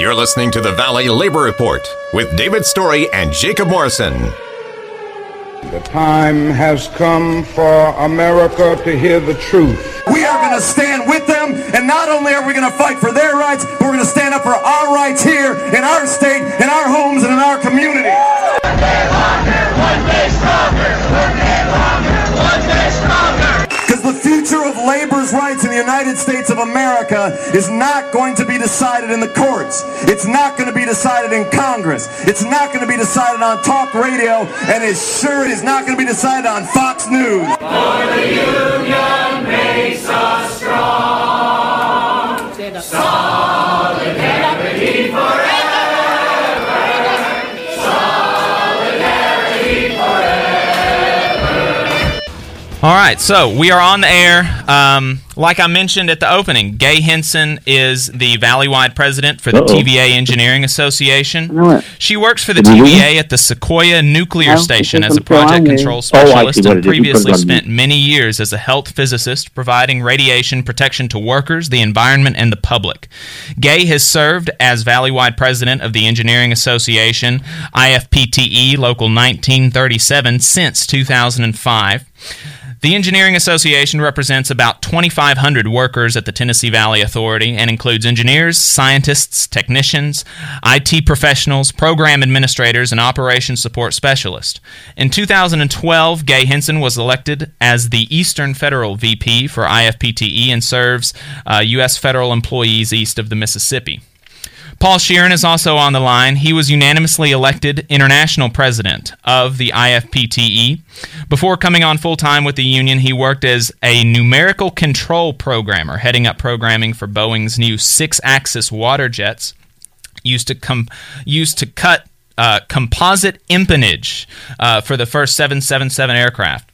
You're listening to the Valley Labor Report with David Story and Jacob Morrison. The time has come for America to hear the truth. We are going to stand with them, and not only are we going to fight for their rights, but we're going to stand up for our rights here in our state, in our homes, and in our community. One day longer, one day stronger, one day longer, one day stronger. The future of labor's rights in the United States of America is not going to be decided in the courts. It's not going to be decided in Congress. It's not going to be decided on talk radio, and it sure is not going to be decided on Fox News. For the union makes us strong. All right, so we are on the air. Um, like I mentioned at the opening, Gay Henson is the Valleywide president for the Uh-oh. TVA Engineering Association. She works for the TVA at the Sequoyah Nuclear Station as a project control Oh, specialist and it is. You put previously spent many years as a health physicist providing radiation protection to workers, the environment, and the public. Gay has served as Valleywide president of the Engineering Association, IFPTE Local 1937, since 2005. The Engineering Association represents about 2,500 workers at the Tennessee Valley Authority and includes engineers, scientists, technicians, IT professionals, program administrators, and operations support specialists. In 2012, Gay Henson was elected as the Eastern Federal VP for IFPTE and serves uh, U.S. federal employees east of the Mississippi. Paul Shearon is also on the line. He was unanimously elected international president of the IFPTE. Before coming on full time with the union, he worked as a numerical control programmer, heading up programming for Boeing's new six axis water jets used to com- used to cut uh, composite empennage uh, for the first 777 aircraft.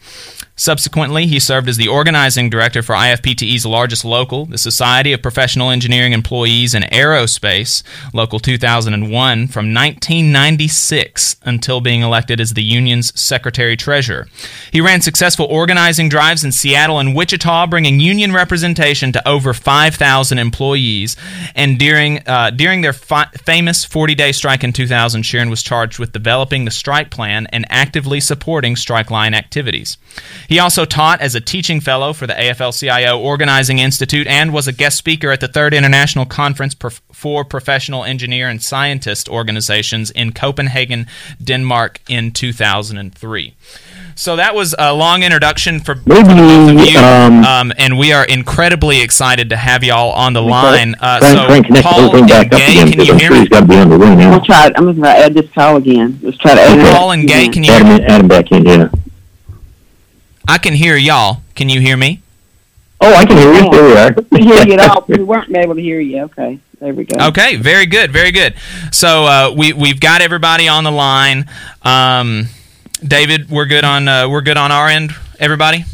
Subsequently, he served as the organizing director for IFPTE's largest local, the Society of Professional Engineering Employees in Aerospace, Local 2001, from 1996 until being elected as the union's secretary treasurer. He ran successful organizing drives in Seattle and Wichita, bringing union representation to over 5,000 employees. And during uh, during their fi- famous 40-day strike in 2000, Shearon was charged with developing the strike plan and actively supporting strike line activities. He also taught as a teaching fellow for the AFL-CIO Organizing Institute and was a guest speaker at the Third International Conference for Professional Engineer and Scientist Organizations in Copenhagen, Denmark in 2003. So that was a long introduction for Maybe, both of you, um, um, and we are incredibly excited to have y'all on the line. Uh, Frank, so, Frank, connect the whole Paul and Gay, can you I'm hear sure me? he's got to be on the way now. We'll try it. I'm going to add this call again. Let's try to add it. Paul and Gay, again. can you Add hear him, me? add him back in, yeah. I can hear y'all. Can you hear me? Oh, I can hear you. There we are. We hear you at all. We weren't able to hear you. Okay. There we go. Okay, very good, very good. So uh, we we've got everybody on the line. Um, David, we're good on uh, we're good on our end. Everybody,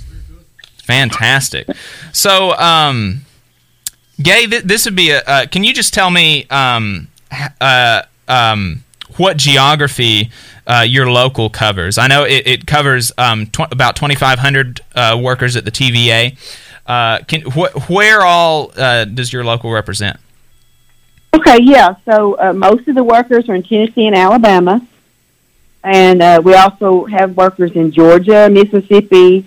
fantastic. So, um, Gay, th- this would be a. Uh, can you just tell me um, uh, um, what geography uh, your local covers? I know it, it covers um, tw- about twenty five hundred uh, workers at the TVA. Uh, can wh- where all uh, does your local represent? Okay, yeah. So uh, most of the workers are in Tennessee and Alabama. And uh, we also have workers in Georgia, Mississippi,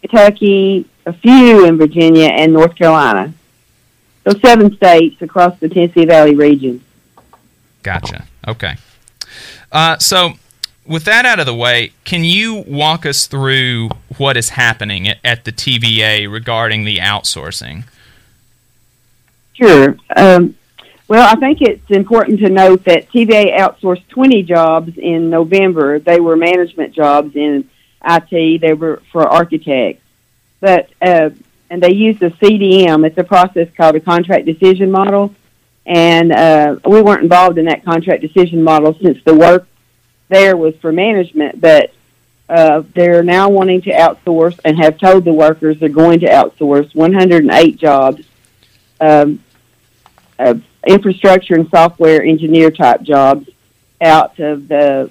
Kentucky, a few in Virginia, and North Carolina. So seven states across the Tennessee Valley region. Gotcha. Okay. Uh, so, with that out of the way, can you walk us through what is happening at, at the TVA regarding the outsourcing? Sure. Um, well, I think it's important to note that TVA outsourced 20 jobs in November. They were management jobs in IT. They were for architects, but uh, and they used a CDM. It's a process called a contract decision model, and uh, we weren't involved in that contract decision model since the work there was for management, but. Uh, they're now wanting to outsource and have told the workers they're going to outsource 108 jobs um, uh, infrastructure and software engineer type jobs out of the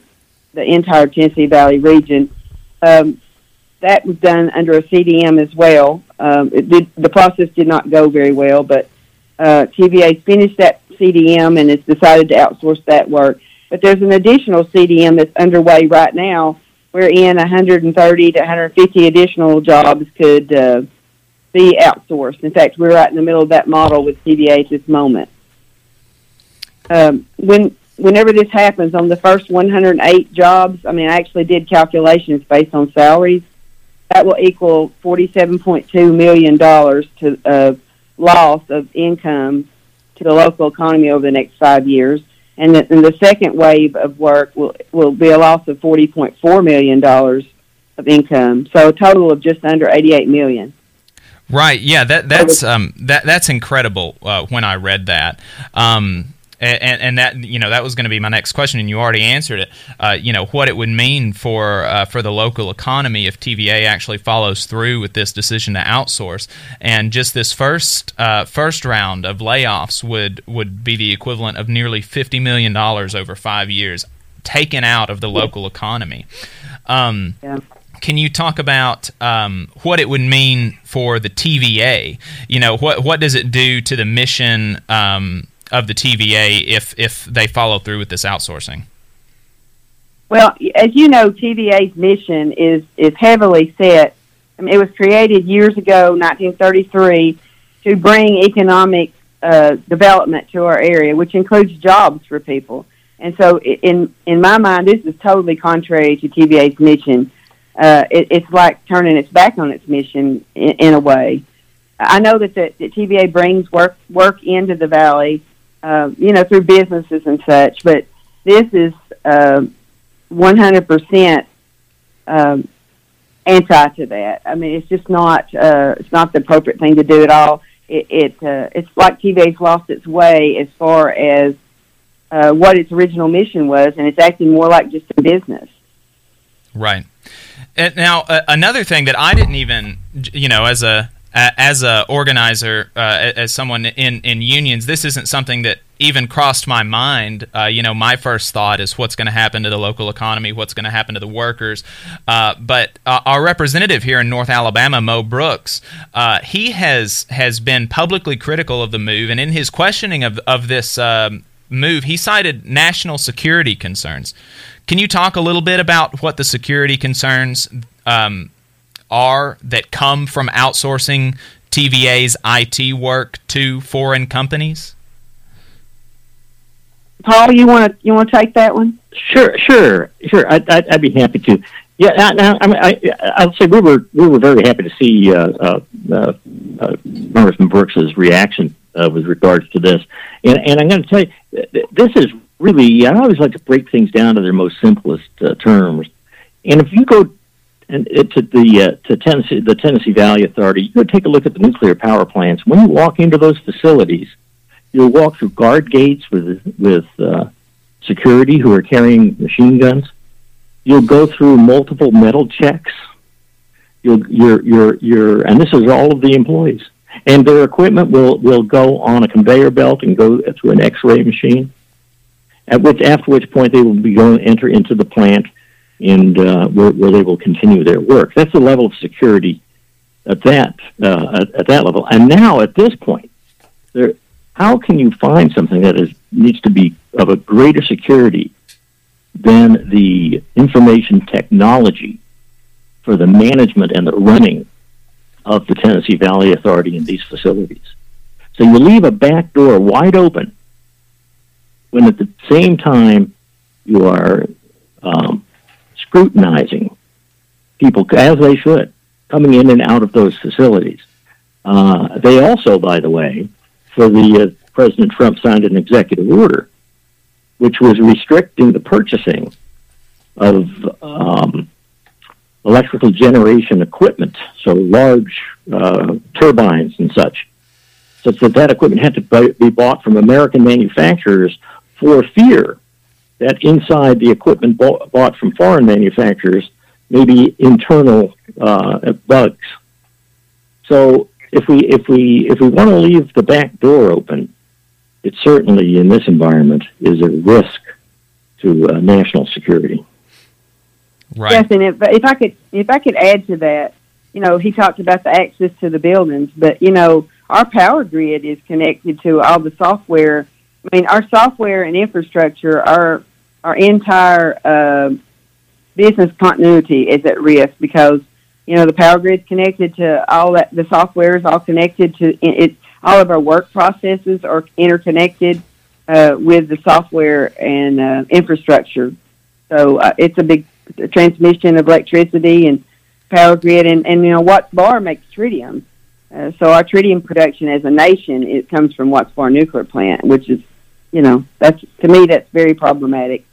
the entire Tennessee Valley region. Um, that was done under a CDM as well. Um, did, the process did not go very well, but uh, TVA finished that CDM and has decided to outsource that work. But there's an additional CDM that's underway right now wherein 130 to 150 additional jobs could uh, be outsourced. In fact, we're right in the middle of that model with TVA at this moment. Um, when whenever this happens on the first 108 jobs, I mean, I actually did calculations based on salaries. That will equal 47.2 million dollars to uh, loss of income to the local economy over the next five years. And the, and the second wave of work will will be a loss of 40.4 million dollars of income. So a total of just under 88 million. Right. Yeah. That that's um that that's incredible. Uh, when I read that. Um, and, and that you know that was going to be my next question, and you already answered it. Uh, you know what it would mean for uh, for the local economy if TVA actually follows through with this decision to outsource, and just this first uh, first round of layoffs would would be the equivalent of nearly fifty million dollars over five years taken out of the local economy. Um, Yeah. can you talk about um, what it would mean for the TVA? You know, what what does it do to the mission um, of the TVA if if they follow through with this outsourcing? Well, as you know, TVA's mission is is heavily set. I mean, it was created years ago, 1933, to bring economic uh, development to our area, which includes jobs for people. And so, in in my mind, this is totally contrary to TVA's mission. Uh, it, it's like turning its back on its mission in, in a way. I know that the, TVA brings work work into the valley, uh, you know, through businesses and such. But this is uh, 100% um, anti to that. I mean, it's just not uh, it's not the appropriate thing to do at all. It, it uh, it's like TVA's lost its way as far as uh, what its original mission was, and it's acting more like just a business. Right. And now, uh, another thing that I didn't even, you know, as a a- as a organizer, uh, as someone in in unions, this isn't something that even crossed my mind. Uh, you know, my first thought is what's going to happen to the local economy, what's going to happen to the workers. Uh, but uh, our representative here in North Alabama, Mo Brooks, uh, he has has been publicly critical of the move, and in his questioning of of this. Um, Move. He cited national security concerns. Can you talk a little bit about what the security concerns um, are that come from outsourcing TVA's IT work to foreign companies? Paul, you want to you want to take that one? Sure, sure, sure. I'd, I'd, I'd be happy to. Yeah, now, now I mean, I, I'll say we were we were very happy to see uh, uh, uh, uh, Congressman Brooks's reaction uh, with regards to this, and, and I'm going to tell you, th- th- this is really. I always like to break things down to their most simplest uh, terms, and if you go and it, to the uh, to Tennessee, the Tennessee Valley Authority, you go take a look at the nuclear power plants. When you walk into those facilities, you'll walk through guard gates with with uh, security who are carrying machine guns. You'll go through multiple metal checks. You'll you're you're you're and this is all of the employees. And their equipment will will go on a conveyor belt and go through an X-ray machine. At which after which point they will be going to enter into the plant and uh, where, where they will continue their work. That's the level of security at that uh, at, at that level. And now at this point, there how can you find something that is needs to be of a greater security than the information technology for the management and the running of the Tennessee Valley Authority in these facilities? So you leave a back door wide open when at the same time you are um, scrutinizing people as they should coming in and out of those facilities. Uh, they also, by the way, for the uh, President Trump signed an executive order, which was restricting the purchasing of um, electrical generation equipment, so large uh, turbines and such, such that that equipment had to be bought from American manufacturers for fear that inside the equipment bought, bought from foreign manufacturers may be internal uh, bugs. So if we if we if we want to leave the back door open, it certainly in this environment is a risk to uh, national security. Right. Yes, and if, if I could if I could add to that, you know, he talked about the access to the buildings, but you know, our power grid is connected to all the software I mean, our software and infrastructure, our our entire uh, business continuity is at risk because you know the power grid's connected to all that. The software is all connected to it. All of our work processes are interconnected uh, with the software and uh, infrastructure. So uh, it's a big transmission of electricity and power grid, and, and you know Watts Bar makes tritium. Uh, so our tritium production as a nation it comes from Watts Bar nuclear plant, which is, you know, that's to me that's very problematic.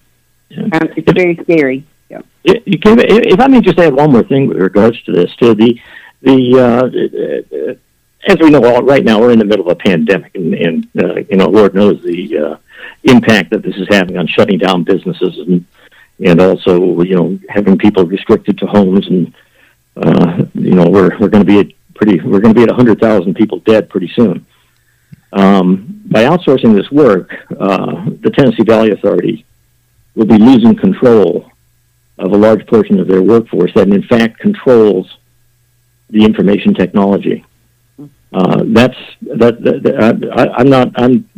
Um, it's very scary. Yeah. If I may just add one more thing with regards to this, to the the uh, uh, as we know, all right now we're in the middle of a pandemic, and, and uh, you know, Lord knows the uh, impact that this is having on shutting down businesses and and also you know having people restricted to homes and uh, you know we're we're going to be at pretty we're going to be at 100,000 people dead pretty soon. Um, by outsourcing this work, uh, the Tennessee Valley Authority will be losing control of a large portion of their workforce that in fact controls the information technology. Uh, that's that. that, I, I'm not. I'm.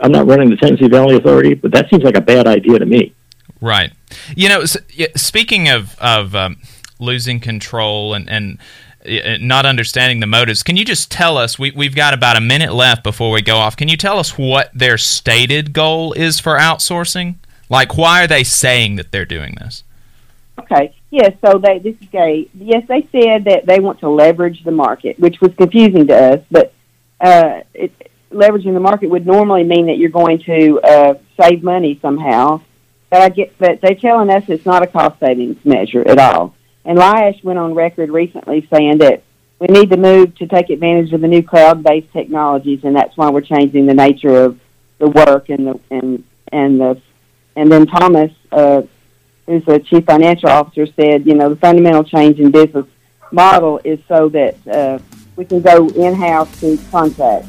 I'm not running the Tennessee Valley Authority, but that seems like a bad idea to me. Right. You know, speaking of of um, losing control and and uh, not understanding the motives, can you just tell us? We we've got about a minute left before we go off. Can you tell us what their stated goal is for outsourcing? Like, why are they saying that they're doing this? Okay. Yes, so they this is Gay. Yes, they said that they want to leverage the market, which was confusing to us. But uh, it, leveraging the market would normally mean that you're going to uh, save money somehow. But I get, but they're telling us it's not a cost savings measure at all. And Lyash went on record recently saying that we need to move to take advantage of the new cloud-based technologies, and that's why we're changing the nature of the work and the and and the and then Thomas. Uh, who's the chief financial officer, said, you know, the fundamental change in business model is so that uh, we can go in-house to contact.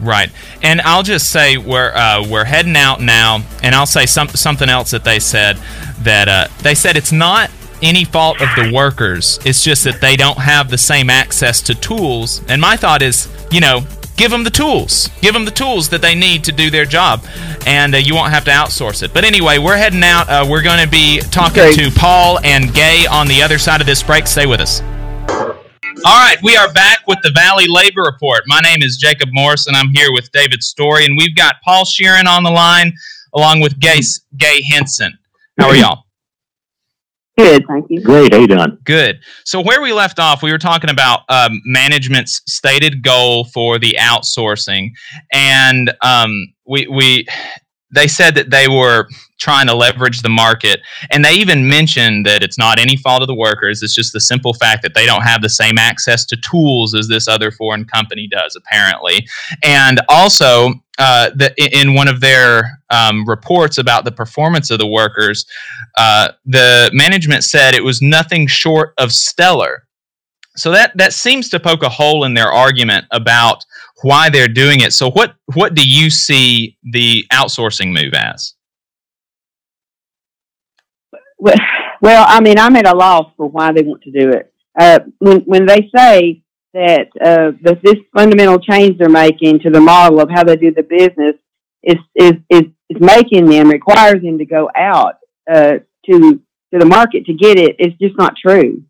Right, and I'll just say we're uh, we're heading out now, and I'll say some, something else that they said that uh, they said it's not any fault of the workers. It's just that they don't have the same access to tools. And my thought is, you know, give them the tools. Give them the tools that they need to do their job, and uh, you won't have to outsource it. But anyway, we're heading out. Uh, we're going to be talking okay. to Paul and Gay on the other side of this break. Stay with us. All right, we are back with the Valley Labor Report. My name is Jacob Morris, and I'm here with David Story, and we've got Paul Shearon on the line along with Gay, Gay Henson. How are y'all? Good, thank you. Great, how you doing? Good. So where we left off, we were talking about um, management's stated goal for the outsourcing, and um, we we they said that they were trying to leverage the market. And they even mentioned that it's not any fault of the workers. It's just the simple fact that they don't have the same access to tools as this other foreign company does, apparently. And also, uh, the, in one of their um, reports about the performance of the workers, uh, the management said it was nothing short of stellar. So that that seems to poke a hole in their argument about why they're doing it. So what what do you see the outsourcing move as? Well, I mean, I'm at a loss for why they want to do it. Uh, when when they say that uh, that this fundamental change they're making to the model of how they do the business is is is, is making them requires them to go out uh, to to the market to get it. It's just not true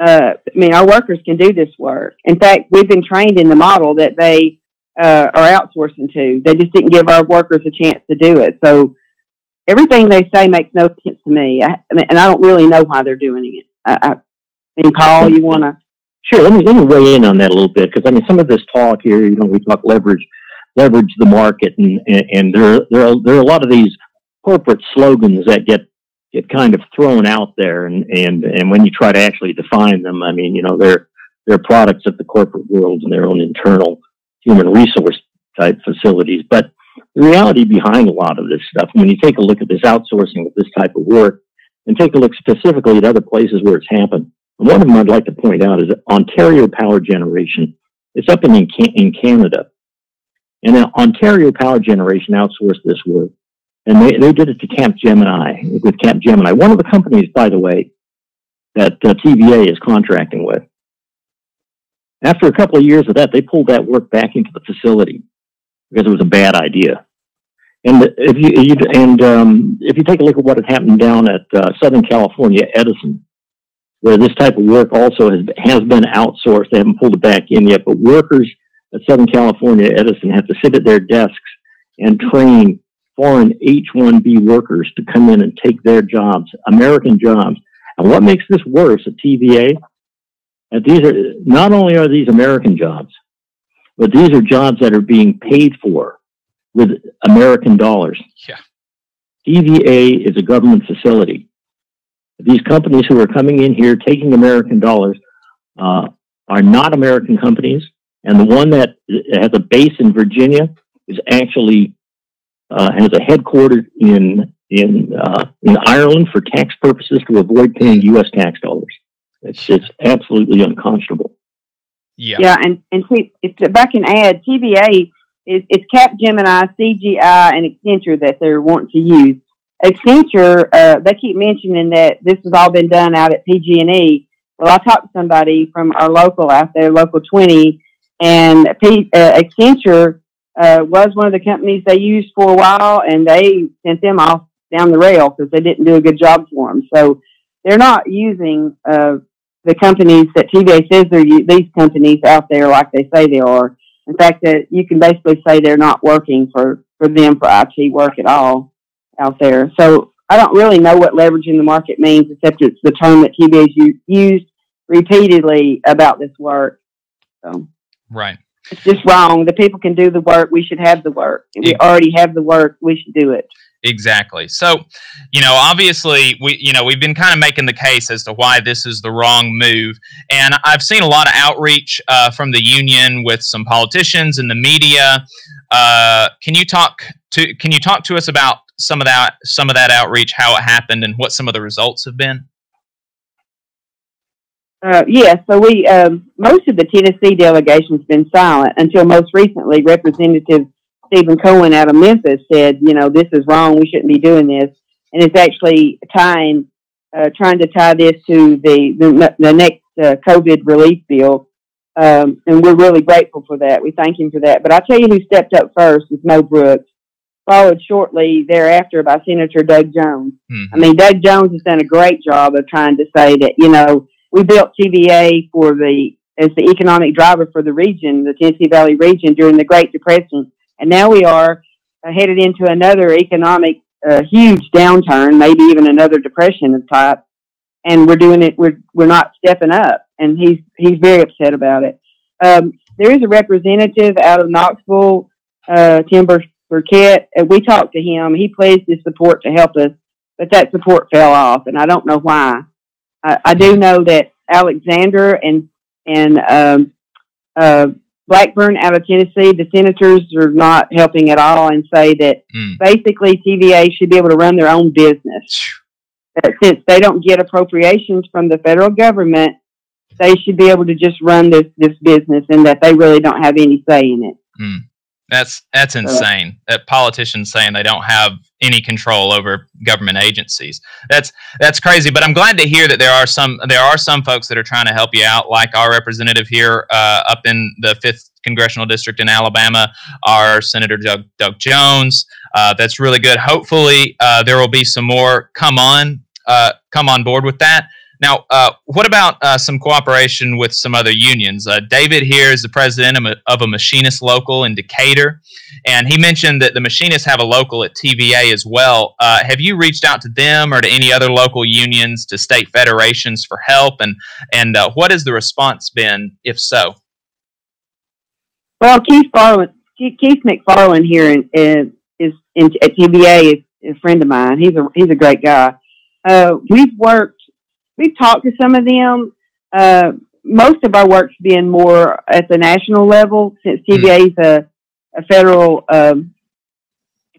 uh, I mean, our workers can do this work. In fact, we've been trained in the model that they uh, are outsourcing to. They just didn't give our workers a chance to do it. So everything they say makes no sense to me, I, and I don't really know why they're doing it. I, I mean, Paul, you want to? Sure. Let me let me weigh in on that a little bit because I mean, some of this talk here, you know, we talk leverage, leverage the market, and and, and there there are, there are a lot of these corporate slogans that get get kind of thrown out there and, and, and when you try to actually define them, I mean, you know, they're, they're products of the corporate world and their own internal human resource type facilities. But the reality behind a lot of this stuff, when you take a look at this outsourcing of this type of work and take a look specifically at other places where it's happened, one of them I'd like to point out is Ontario Power Generation. It's up in, in Canada. And Ontario Power Generation outsourced this work and they, they did it to Capgemini with Capgemini, one of the companies, by the way, that uh, TVA is contracting with. After a couple of years of that, they pulled that work back into the facility because it was a bad idea. And if you, and um, if you take a look at what had happened down at uh, Southern California Edison, where this type of work also has has been outsourced, they haven't pulled it back in yet. But workers at Southern California Edison have to sit at their desks and train foreign H-1B workers to come in and take their jobs, American jobs. And what makes this worse at TVA? And these are not only are these American jobs, but these are jobs that are being paid for with American dollars. Yeah. TVA is a government facility. These companies who are coming in here taking American dollars uh, are not American companies, and the one that has a base in Virginia is actually uh, has a headquarters in in uh, in Ireland for tax purposes to avoid paying U.S. tax dollars. It's it's absolutely unconscionable. Yeah. Yeah, and and see, if, I can add, TVA is it's Capgemini, CGI, and Accenture that they're wanting to use. Accenture, uh, they keep mentioning that this has all been done out at PG&E. Well, I talked to somebody from our local out there, local 20, and P, uh, Accenture uh, was one of the companies they used for a while, and they sent them off down the rail because they didn't do a good job for them. So they're not using uh, the companies that TVA says they're these companies out there like they say they are. In fact, that you can basically say they're not working for for them for IT work at all out there. So I don't really know what leveraging the market means, except it's the term that TVA's used repeatedly about this work. So right, it's just wrong. The people can do the work. We should have the work. We already have the work. We should do it. Exactly. So, you know, obviously, we, you know, we've been kind of making the case as to why this is the wrong move, and I've seen a lot of outreach uh, from the union with some politicians and the media. Uh, can you talk to Can you talk to us about some of that, some of that outreach, how it happened, and what some of the results have been? Uh, yes, yeah, so we um, most of the Tennessee delegation's been silent until most recently. Representative Stephen Cohen out of Memphis said, you know, this is wrong. We shouldn't be doing this. And it's actually tying, uh, trying to tie this to the, the, the next uh, COVID relief bill. Um, and we're really grateful for that. We thank him for that. But I'll tell you who stepped up first was Mo Brooks, followed shortly thereafter by Senator Doug Jones. Mm-hmm. I mean, Doug Jones has done a great job of trying to say that, you know, we built TVA for the, as the economic driver for the region, the Tennessee Valley region during the Great Depression and now we are uh, headed into another economic uh, huge downturn, maybe even another depression of type. And we're doing it. We're we're not stepping up, and he's he's very upset about it. Um, there is a representative out of Knoxville, uh, Tim Burchett. And we talked to him. He pledged his support to help us, but that support fell off, and I don't know why. I, I do know that Alexander and and um, uh, Blackburn out of Tennessee, the senators are not helping at all and say that mm. basically TVA should be able to run their own business. That since they don't get appropriations from the federal government, they should be able to just run this, this business and that they really don't have any say in it. Mm. That's that's insane. Uh, that politicians saying they don't have any control over government agencies. That's that's crazy. But I'm glad to hear that there are some there are some folks that are trying to help you out, like our representative here uh, up in the fifth congressional district in Alabama, our Senator Doug, Doug Jones. Uh, that's really good. Hopefully, uh, there will be some more come on uh, come on board with that. Now, uh, what about uh, some cooperation with some other unions? Uh, David here is the president of a, of a, machinist local in Decatur, and he mentioned that the machinists have a local at TVA as well. Uh, have you reached out to them or to any other local unions, to state federations for help, and and uh, what has the response been, if so? Well, Keith Farland, Keith McFarland here in, in, is in, at TVA is a friend of mine. He's a he's a great guy. Uh, we've worked we've talked to some of them. Uh, most of our work's been more at the national level since TVA is a, a federal um,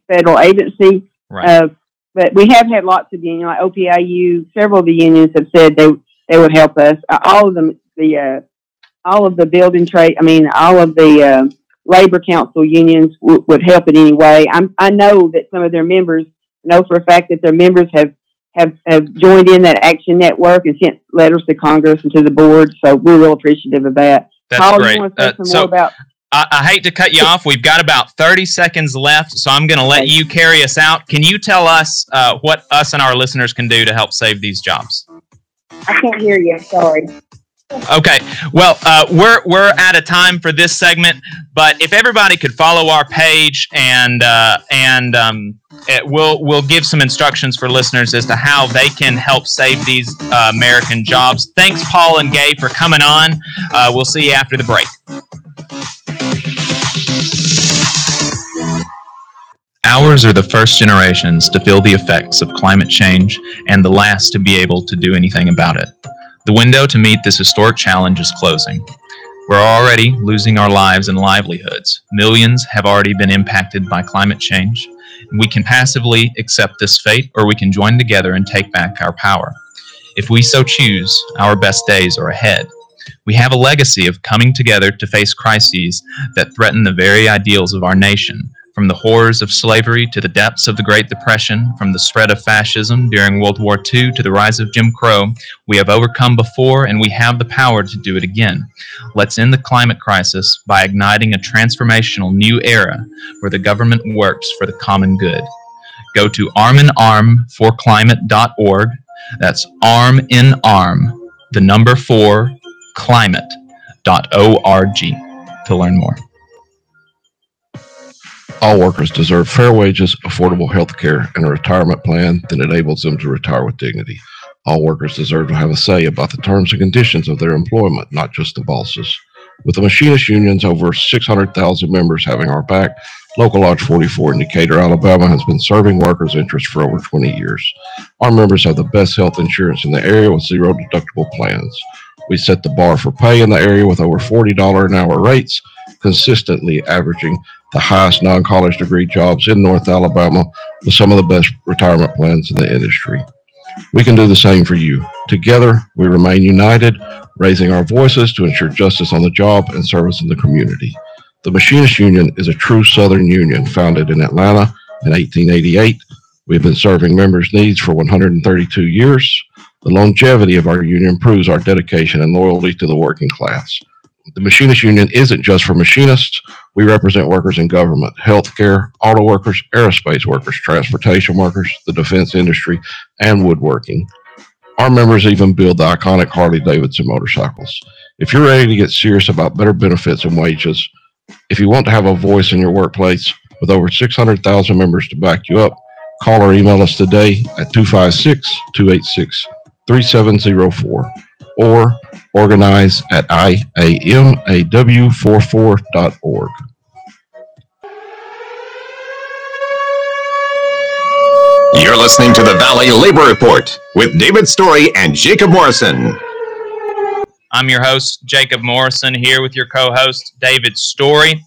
federal agency. Right. Uh, but we have had lots of unions, like OPIU. Several of the unions have said they they would help us. Uh, all of them, the uh, all of the building trade. I mean, all of the uh, labor council unions w- would help in any way. I'm, I know that some of their members know for a fact that their members have have, have joined in that action network and sent letters to Congress and to the board. So we're real appreciative of that. That's Paul, great. You want to say uh, so, more about I, I hate to cut you off. We've got about 30 seconds left, so I'm going to let you carry us out. Can you tell us uh, what us and our listeners can do to help save these jobs? I can't hear you. Sorry. Okay. Well, uh, we're we're out of time for this segment, but if everybody could follow our page and uh, and um, it, we'll we'll give some instructions for listeners as to how they can help save these uh, American jobs. Thanks, Paul and Gay, for coming on. Uh, we'll see you after the break. Ours are the first generations to feel the effects of climate change and the last to be able to do anything about it. The window to meet this historic challenge is closing. We're already losing our lives and livelihoods. Millions have already been impacted by climate change. We can passively accept this fate, or we can join together and take back our power. If we so choose, our best days are ahead. We have a legacy of coming together to face crises that threaten the very ideals of our nation from the horrors of slavery to the depths of the Great Depression, from the spread of fascism during World War II to the rise of Jim Crow, we have overcome before and we have the power to do it again. Let's end the climate crisis by igniting a transformational new era where the government works for the common good. Go to arminarmforclimate.org. That's arm in arm, the number four, climate.org to learn more. All workers deserve fair wages, affordable health care, and a retirement plan that enables them to retire with dignity. All workers deserve to have a say about the terms and conditions of their employment, not just the bosses. With the machinist unions over 600,000 members having our back, Local Lodge 44 in Decatur, Alabama has been serving workers' interests for over 20 years. Our members have the best health insurance in the area with zero deductible plans. We set the bar for pay in the area with over $40 an hour rates, consistently averaging the highest non college degree jobs in North Alabama with some of the best retirement plans in the industry. We can do the same for you. Together, we remain united, raising our voices to ensure justice on the job and service in the community. The Machinist Union is a true Southern union founded in Atlanta in 1888. We've been serving members' needs for 132 years. The longevity of our union proves our dedication and loyalty to the working class. The Machinist Union isn't just for machinists. We represent workers in government, healthcare, auto workers, aerospace workers, transportation workers, the defense industry, and woodworking. Our members even build the iconic Harley Davidson motorcycles. If you're ready to get serious about better benefits and wages, if you want to have a voice in your workplace with over 600,000 members to back you up, call or email us today at 256 286 3704 or organize at iamaw44.org. You're listening to the Valley Labor Report with David Story and Jacob Morrison. I'm your host, Jacob Morrison, here with your co host, David Story.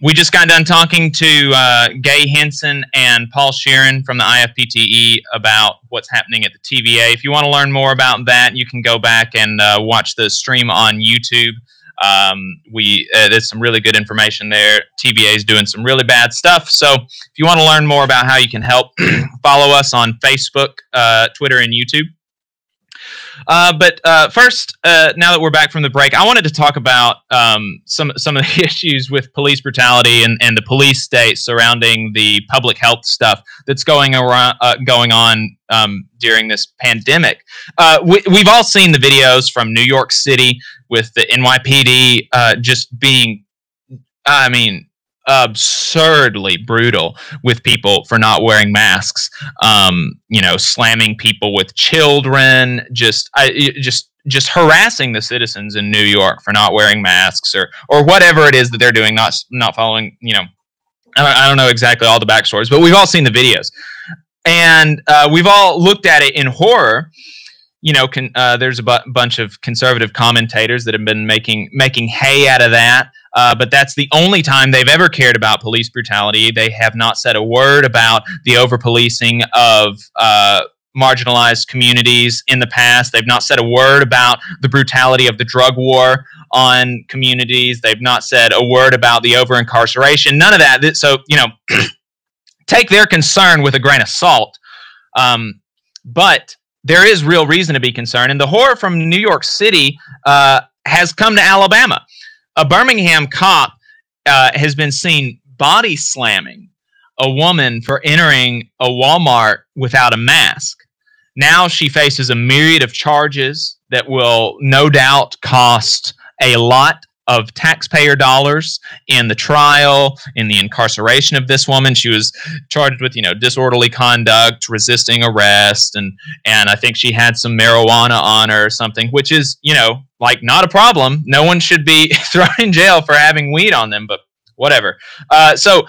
We just got done talking to uh, Gay Henson and Paul Shearon from the IFPTE about what's happening at the TVA. If you want to learn more about that, you can go back and uh, watch the stream on YouTube. Um, we uh, there's some really good information there. TVA is doing some really bad stuff. So if you want to learn more about how you can help, follow us on Facebook, uh, Twitter, and YouTube. Uh, but uh, first, uh, now that we're back from the break, I wanted to talk about um, some some of the issues with police brutality and, and the police state surrounding the public health stuff that's going around uh, going on um, during this pandemic. Uh, we, we've all seen the videos from New York City with the NYPD just being, I mean, absurdly brutal with people for not wearing masks. Um, you know, slamming people with children, just I, just just harassing the citizens in New York for not wearing masks or or whatever it is that they're doing, not not following. You know, I don't, I don't know exactly all the backstories, but we've all seen the videos, and uh, we've all looked at it in horror you know, can, uh, there's a bu- bunch of conservative commentators that have been making making hay out of that. Uh, but that's the only time they've ever cared about police brutality. They have not said a word about the over policing of uh, marginalized communities in the past. They've not said a word about the brutality of the drug war on communities. They've not said a word about the over incarceration. None of that. So you know, take their concern with a grain of salt. Um, but there is real reason to be concerned. And the horror from New York City uh, has come to Alabama. A Birmingham cop uh, has been seen body slamming a woman for entering a Walmart without a mask. Now she faces a myriad of charges that will no doubt cost a lot of taxpayer dollars in the trial, in the incarceration of this woman. She was charged with, you know, disorderly conduct, resisting arrest, and and I think she had some marijuana on her or something, which is, you know, like not a problem. No one should be thrown in jail for having weed on them, but whatever. Uh, so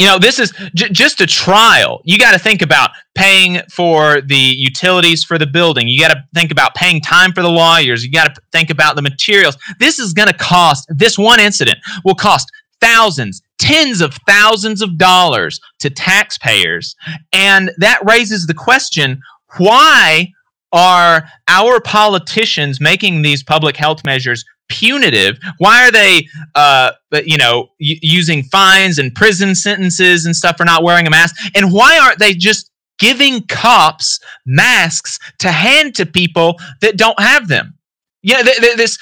you know this is j- just a trial. You got to think about paying for the utilities for the building. You got to think about paying time for the lawyers. You got to think about the materials. This is going to cost this one incident will cost thousands tens of thousands of dollars to taxpayers. And that raises the question why are our politicians making these public health measures punitive? Why are they, uh, you know, using fines and prison sentences and stuff for not wearing a mask? And why aren't they just giving cops masks to hand to people that don't have them? Yeah, th- th- this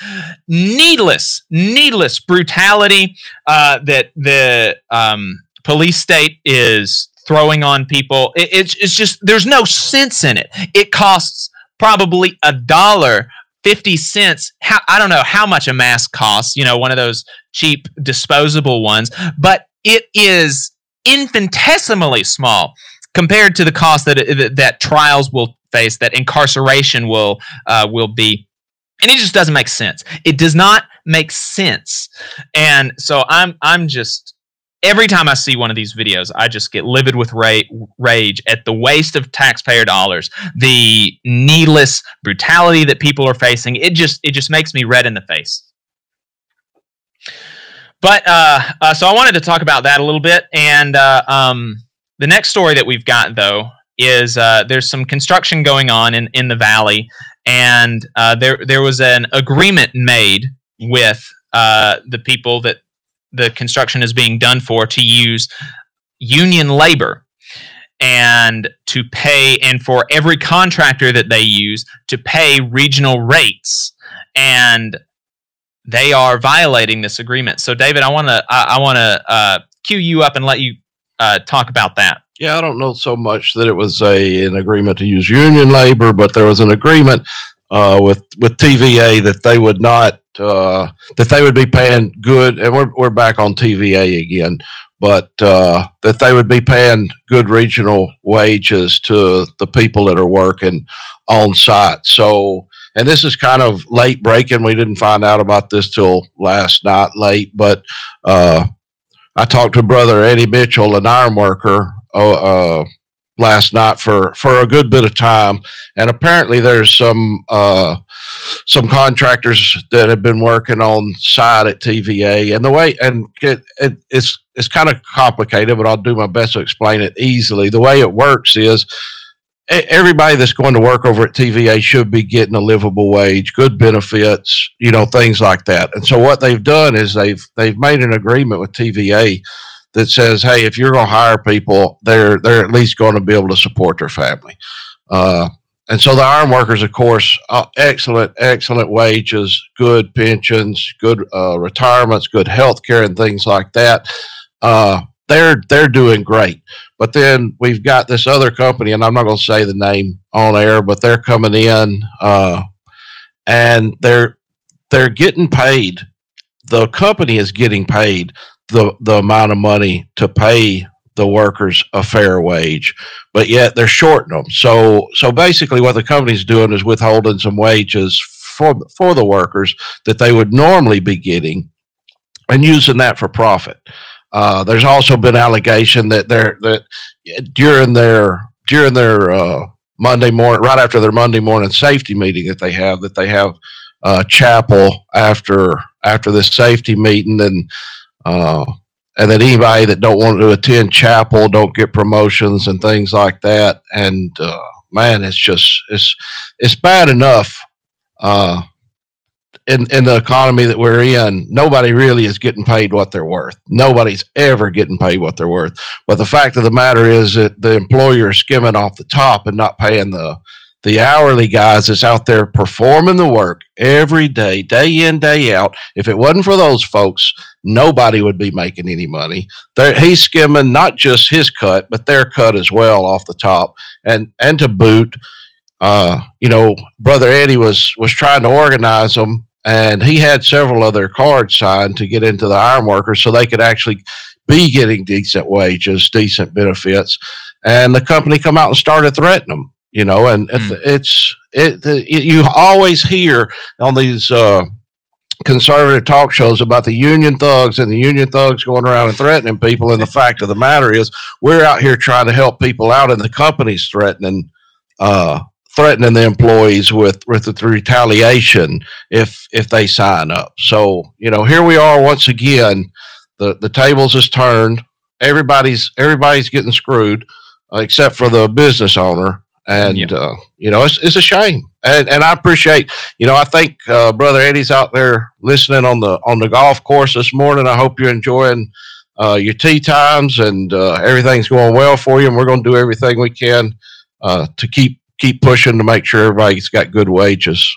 needless, needless brutality uh, that the um, police state is throwing on people. It, it's, it's just, there's no sense in it. It costs probably a dollar 50 cents how, i don't know how much a mask costs you know one of those cheap disposable ones but it is infinitesimally small compared to the cost that that, that trials will face that incarceration will uh, will be. And it just doesn't make sense. It does not make sense. And so i'm i'm just every time I see one of these videos, I just get livid with ra- rage at the waste of taxpayer dollars, the needless brutality that people are facing. It just it just makes me red in the face. But uh, uh, so I wanted to talk about that a little bit, and uh, um, the next story that we've got though is uh, there's some construction going on in in the valley, and uh, there there was an agreement made with uh, the people that the construction is being done for to use union labor and to pay and for every contractor that they use to pay regional rates. And they are violating this agreement. So david i want to i, I want to uh, cue you up and let you uh, talk about that. Yeah i don't know so much that it was a an agreement to use union labor but there was an agreement uh, with with TVA that they would not uh, that they would be paying good, and we're we're back on TVA again, but uh, that they would be paying good regional wages to the people that are working on site. So, and this is kind of late breaking. We didn't find out about this till last night late, but uh, I talked to brother Eddie Mitchell, an iron worker. Uh, uh last night for for a good bit of time, and apparently there's some uh, some contractors that have been working on site at TVA, and the way and it, it, it's it's kind of complicated, but I'll do my best to explain it easily. The way it works is everybody that's going to work over at TVA should be getting a livable wage, good benefits, you know, things like that. And so what they've done is they've they've made an agreement with TVA that says, hey, if you're going to hire people, they're they're at least going to be able to support their family. Uh, and so the iron workers, of course, uh, excellent, excellent wages, good pensions, good uh, retirements, good health care, and things like that. Uh, they're they're doing great. But then we've got this other company, and I'm not going to say the name on air, but they're coming in, uh, and they're they're getting paid. The company is getting paid the the amount of money to pay the workers a fair wage, but yet they're shorting them. So so basically, what the company's doing is withholding some wages for for the workers that they would normally be getting, and using that for profit. Uh, there's also been allegation that they're that during their during their uh, Monday morning, right after their Monday morning safety meeting that they have, that they have uh, chapel after after this safety meeting and uh, and that anybody that don't want to attend chapel don't get promotions and things like that. And uh, man, it's just it's it's bad enough uh, in in the economy that we're in. Nobody really is getting paid what they're worth. Nobody's ever getting paid what they're worth. But the fact of the matter is that the employer is skimming off the top and not paying the the hourly guys that's out there performing the work every day, day in, day out. If it wasn't for those folks, nobody would be making any money. They're, he's skimming not just his cut, but their cut as well off the top. And and to boot, uh, you know, brother Eddie was was trying to organize them, and he had several of their cards signed to get into the ironworkers, so they could actually be getting decent wages, decent benefits. And the company come out and started threatening them you know, and mm. it's it, it, you always hear on these uh, conservative talk shows about the union thugs and the union thugs going around and threatening people. And the fact of the matter is, we're out here trying to help people out, and the company's threatening. Uh, threatening the employees with with the retaliation if if they sign up. So you know, here we are once again. The the tables is turned. Everybody's everybody's getting screwed, uh, except for the business owner and yep. uh, you know it's, it's a shame. And, and i appreciate you know i think uh, brother eddie's out there listening on the on the golf course this morning. I hope you're enjoying uh, your tee times and uh, everything's going well for you and we're going to do everything we can uh, to keep keep pushing to make sure everybody's got good wages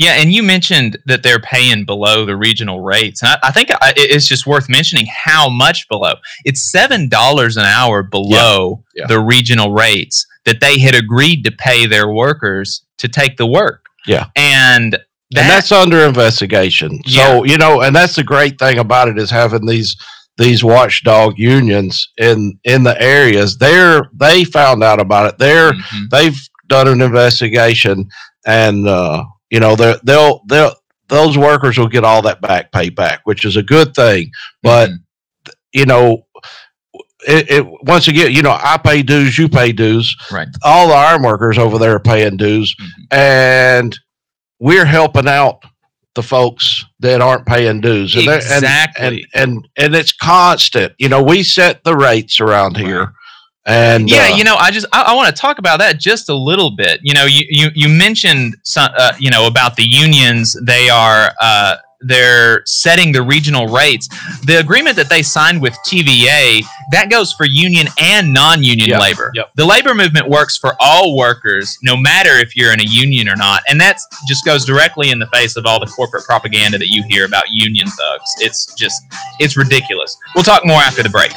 yeah, and you mentioned that they're paying below the regional rates. And I, I think it's just worth mentioning how much below. It's seven dollars an hour below yeah. Yeah. the regional rates that they had agreed to pay their workers to take the work. Yeah. And that, and that's under investigation. So, yeah. you know, and that's the great thing about it is having these these watchdog unions in in the areas. They're they found out about it. They're mm-hmm. they've done an investigation and uh, you know, they they'll they'll those workers will get all that back pay back, which is a good thing. But mm-hmm. you know, it, it, once again, you know, I pay dues, you pay dues. Right. All the iron workers over there are paying dues, mm-hmm. and we're helping out the folks that aren't paying dues. And exactly. And, and, and and it's constant. You know, we set the rates around here. And yeah, uh, you know, I just I, I want to talk about that just a little bit. You know, you you, you mentioned some, uh, you know about the unions. They are uh, they're setting the regional rates. The agreement that they signed with TVA that goes for union and non-union yep. labor. Yep. The labor movement works for all workers, no matter if you're in a union or not, and that just goes directly in the face of all the corporate propaganda that you hear about union thugs. It's just it's ridiculous. We'll talk more after the break.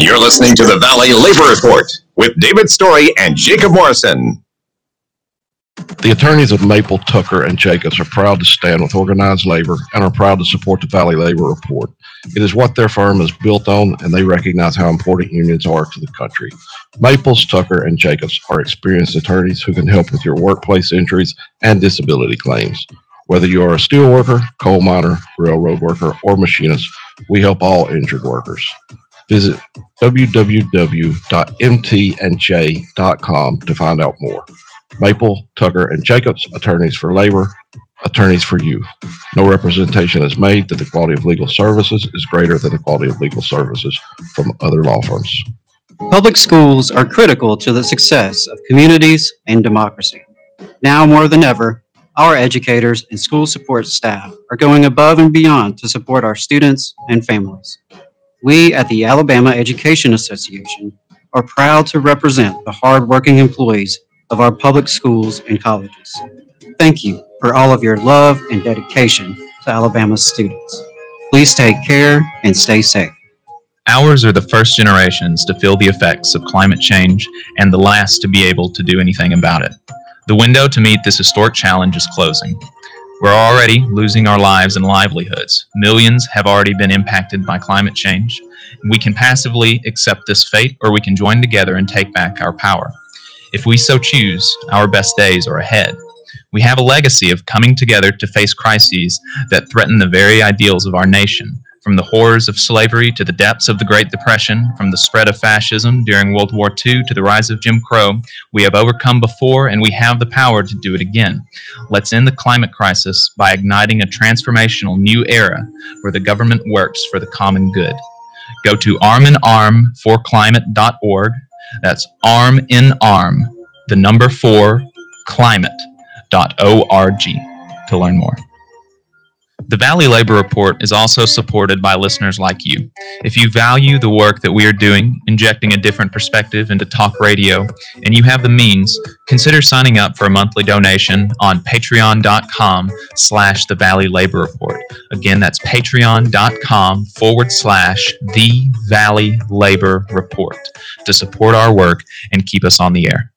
You're listening to the Valley Labor Report with David Story and Jacob Morrison. The attorneys of Maple, Tucker, and Jacobs are proud to stand with organized labor and are proud to support the Valley Labor Report. It is what their firm is built on, and they recognize how important unions are to the country. Maples, Tucker, and Jacobs are experienced attorneys who can help with your workplace injuries and disability claims. Whether you are a steel worker, coal miner, railroad worker, or machinist, we help all injured workers. Visit www.mtandj.com to find out more. Maple, Tucker, and Jacobs, attorneys for labor, attorneys for you. No representation is made that the quality of legal services is greater than the quality of legal services from other law firms. Public schools are critical to the success of communities and democracy. Now more than ever, our educators and school support staff are going above and beyond to support our students and families. We at the Alabama Education Association are proud to represent the hardworking employees of our public schools and colleges. Thank you for all of your love and dedication to Alabama's students. Please take care and stay safe. Ours are the first generations to feel the effects of climate change and the last to be able to do anything about it. The window to meet this historic challenge is closing. We're already losing our lives and livelihoods. Millions have already been impacted by climate change. We can passively accept this fate, or we can join together and take back our power. If we so choose, our best days are ahead. We have a legacy of coming together to face crises that threaten the very ideals of our nation from the horrors of slavery to the depths of the Great Depression, from the spread of fascism during World War II to the rise of Jim Crow, we have overcome before and we have the power to do it again. Let's end the climate crisis by igniting a transformational new era where the government works for the common good. Go to arminarmforclimate.org. That's arm in arm, the number four, climate.org to learn more. The Valley Labor Report is also supported by listeners like you. If you value the work that we are doing, injecting a different perspective into talk radio, and you have the means, consider signing up for a monthly donation on patreon.com slash the Valley Labor Report. Again, that's patreon.com forward slash the Valley Labor Report to support our work and keep us on the air.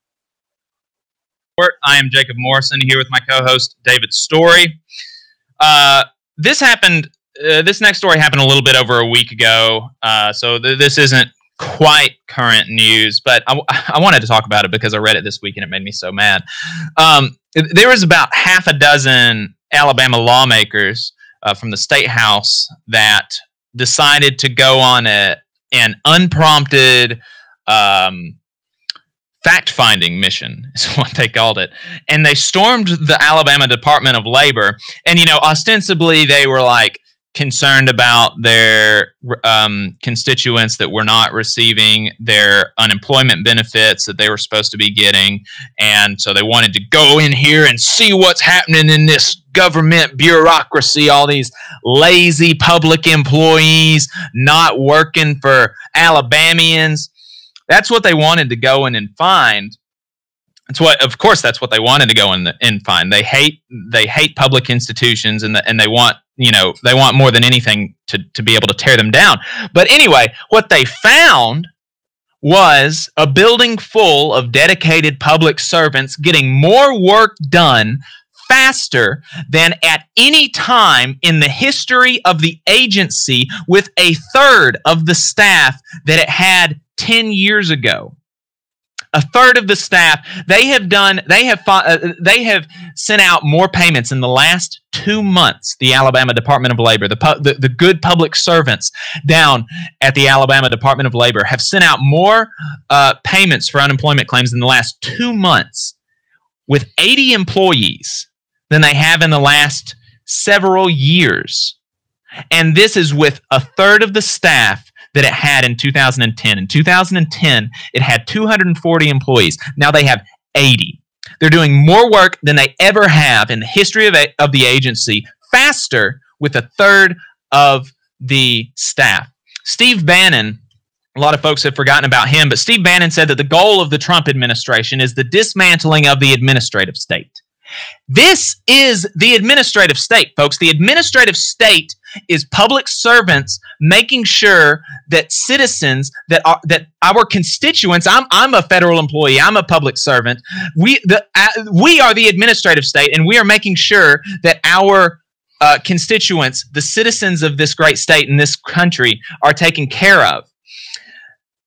I am Jacob Morrison here with my co-host David Story. Uh, this happened. Uh, this next story happened a little bit over a week ago, uh, so th- this isn't quite current news, but I, w- I wanted to talk about it because I read it this week and it made me so mad. Um, there was about half a dozen Alabama lawmakers uh, from the state house that decided to go on a an unprompted um, fact finding mission is what they called it. And they stormed the alabama department of labor. And you know ostensibly they were like concerned about their um, constituents that were not receiving their unemployment benefits that they were supposed to be getting. And so they wanted to go in here and see what's happening in this government bureaucracy all these lazy public employees not working for alabamians that's what they wanted to go in and find. That's what, of course, that's what they wanted to go in and find. They hate they hate public institutions, and the, and they want you know they want more than anything to to be able to tear them down. But anyway, what they found was a building full of dedicated public servants getting more work done faster than at any time in the history of the agency with a third of the staff that it had 10 years ago a third of the staff they have done they have uh, they have sent out more payments in the last two months the alabama department of labor. The, the, the good public servants down at the alabama department of labor have sent out more uh, payments for unemployment claims in the last two months with 80 employees than they have in the last several years. And this is with a third of the staff that it had in 2010. In 2010, it had 240 employees. Now they have 80. They're doing more work than they ever have in the history of, a, of the agency, faster with a third of the staff. Steve Bannon, a lot of folks have forgotten about him, but Steve Bannon said that the goal of the Trump administration is the dismantling of the administrative state. This is the administrative state, folks. The administrative state is public servants making sure that citizens that are that our constituents I'm I'm a federal employee I'm a public servant. We the uh, we are the administrative state and we are making sure that our uh, constituents the citizens of this great state and this country are taken care of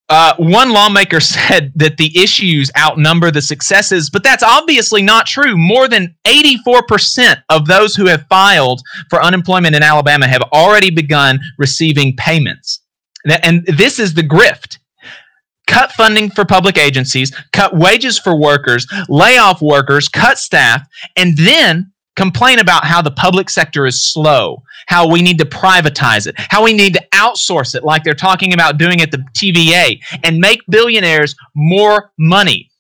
uh, one lawmaker said that the issues outnumber the successes, but that's obviously not true. More than 84% of those who have filed for unemployment in Alabama have already begun receiving payments. And this is the grift. Cut funding for public agencies, cut wages for workers, lay off workers, cut staff, and then complain about how the public sector is slow, how we need to privatize it, how we need to outsource it, like they're talking about doing at the TVA, and make billionaires more money.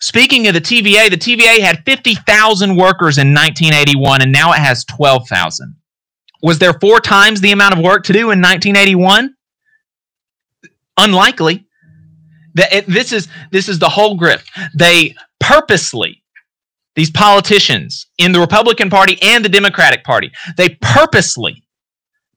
Speaking of the TVA, the TVA had 50,000 workers in 1981, and now it has 12,000. Was there four times the amount of work to do in 1981? Unlikely. This is this is the whole grift. They purposely these politicians in the Republican Party and the Democratic Party, they purposely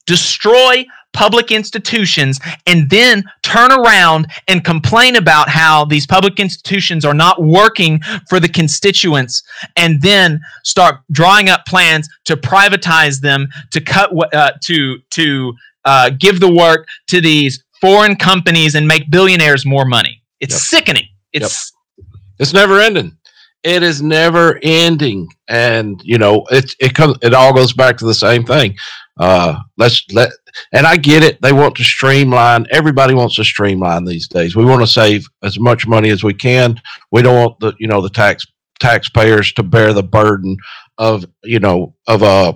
destroy public institutions and then turn around and complain about how these public institutions are not working for the constituents and then start drawing up plans to privatize them to cut uh, to to uh, give the work to these foreign companies and make billionaires more money it's yep. sickening it's yep. it's never ending it is never ending. And you know it it comes it all goes back to the same thing. Uh let's let and i get it. They want to streamline. Everybody wants to streamline these days. We want to save as much money as we can. We don't want the you know the tax taxpayers to bear the burden of you know of a,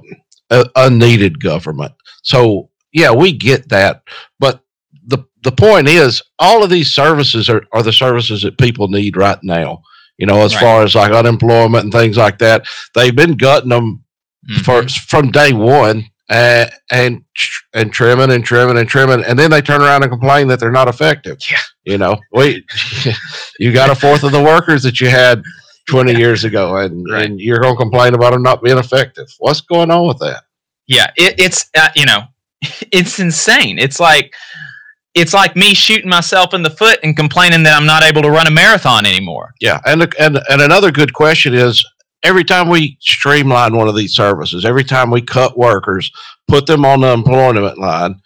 a unneeded government. So yeah we get that. But the the point is all of these services are, are the services that people need right now you know, as right. far as like unemployment and things like that. They've been gutting them mm-hmm. for from day one, and and and trimming and trimming and trimming, and then they turn around and complain that they're not effective. Yeah. You know, we you got a fourth of the workers that you had 20 years ago, and, Right. and you're going to complain about them not being effective. What's going on with that? Yeah, it, it's uh, you know, it's insane. It's like it's like me shooting myself in the foot and complaining that I'm not able to run a marathon anymore. Yeah, and and and another good question is every time we streamline one of these services, every time we cut workers, put them on the employment line,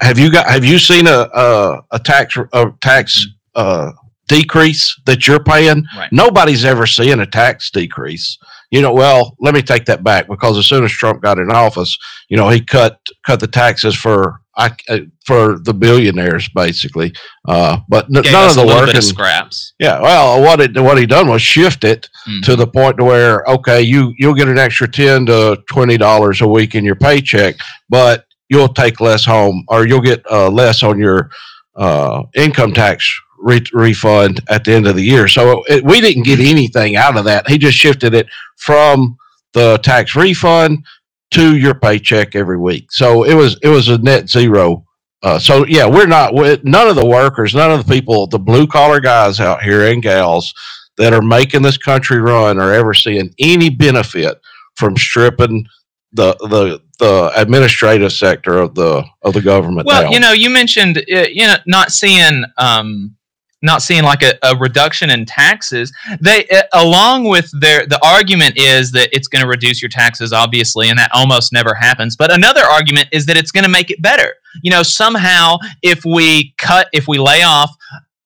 have you got have you seen a a, a tax a tax uh, decrease that you're paying? Right. Nobody's ever seen a tax decrease. You know, well, let me take that back because as soon as Trump got in office, you know, he cut cut the taxes for I, uh, for the billionaires basically, uh, but n- none of the work bit of scraps. Yeah, well, what it what he done was shift it Mhm. to the point to where okay, you you'll get an extra ten to twenty dollars a week in your paycheck, but you'll take less home or you'll get uh, less on your uh, income tax re- refund at the end of the year. So it, we didn't get anything out of that. He just shifted it from the tax refund to your paycheck every week. So it was it was a net zero. Uh, so yeah, we're not we, none of the workers, none of the people, the blue collar guys out here and gals that are making this country run are ever seeing any benefit from stripping the the the administrative sector of the of the government. Well, down. you know, you mentioned uh, you know not seeing um not seeing like a, a reduction in taxes. They uh, along with their the argument is that it's going to reduce your taxes obviously and that almost never happens. But another argument is that it's going to make it better. You know, somehow if we cut if we lay off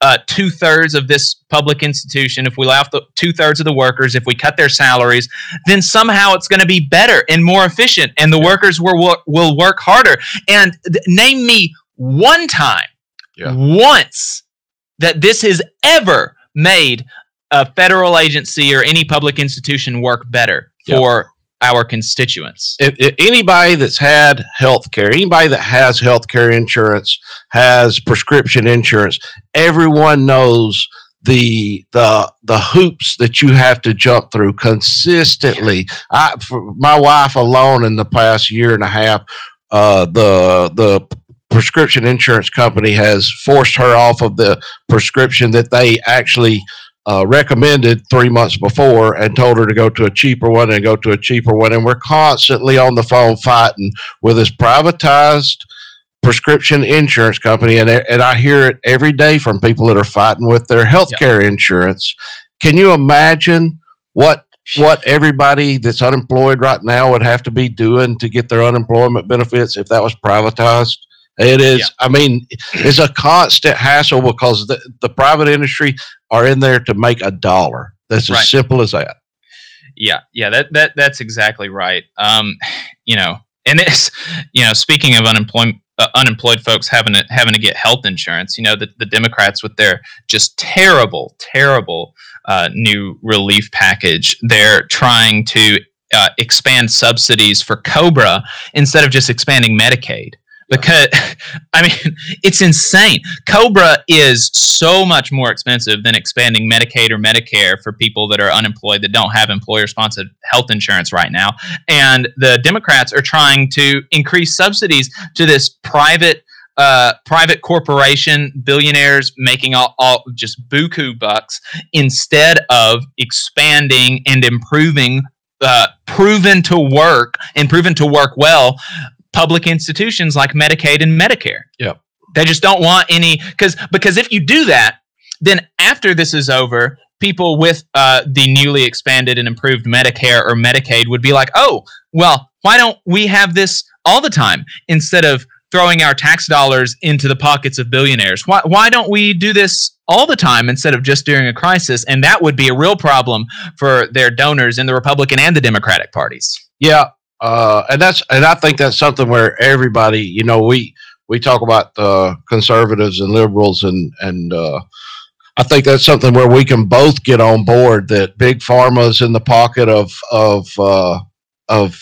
uh, two thirds of this public institution, if we lay off the two thirds of the workers, if we cut their salaries, then somehow it's going to be better and more efficient, and the workers will will work harder. And th- name me one time, Yeah. once that this has ever made a federal agency or any public institution work better Yeah. for our constituents. if, if anybody that's had health care, anybody that has health care insurance, has prescription insurance, everyone knows the the the hoops that you have to jump through consistently. I for my wife alone in the past year and a half, uh, the the prescription insurance company has forced her off of the prescription that they actually uh, recommended three months before and told her to go to a cheaper one and go to a cheaper one. And we're constantly on the phone fighting with this privatized prescription insurance company. And, and I hear it every day from people that are fighting with their health care insurance. Can you imagine what what everybody that's unemployed right now would have to be doing to get their unemployment benefits if that was privatized? It is. Yeah. I mean, it's a constant hassle because the, the private industry are in there to make a dollar. That's Right. as simple as that. Yeah, yeah, that that that's exactly right. Um, you know, and it's you know, speaking of unemployment. Uh, unemployed folks having to having to get health insurance. You know, the, the Democrats with their just terrible, terrible uh, new relief package. They're trying to uh, expand subsidies for Cobra instead of just expanding Medicaid. Because I mean, it's insane. Cobra is so much more expensive than expanding Medicaid or Medicare for people that are unemployed that don't have employer-sponsored health insurance right now. And the Democrats are trying to increase subsidies to this private uh, private corporation billionaires making all, all just buku bucks instead of expanding and improving uh, proven to work and proven to work well public institutions like Medicaid and Medicare. Yep. They just don't want any because because if you do that, then after this is over, people with uh, the newly expanded and improved Medicare or Medicaid would be like, oh, well, why don't we have this all the time instead of throwing our tax dollars into the pockets of billionaires? Why why don't we do this all the time instead of just during a crisis? And that would be a real problem for their donors in the Republican and the Democratic parties. Yeah, uh, and that's and I think that's something where everybody, you know, we we talk about uh, conservatives and liberals, and and uh, I think that's something where we can both get on board that big pharma's in the pocket of of uh, of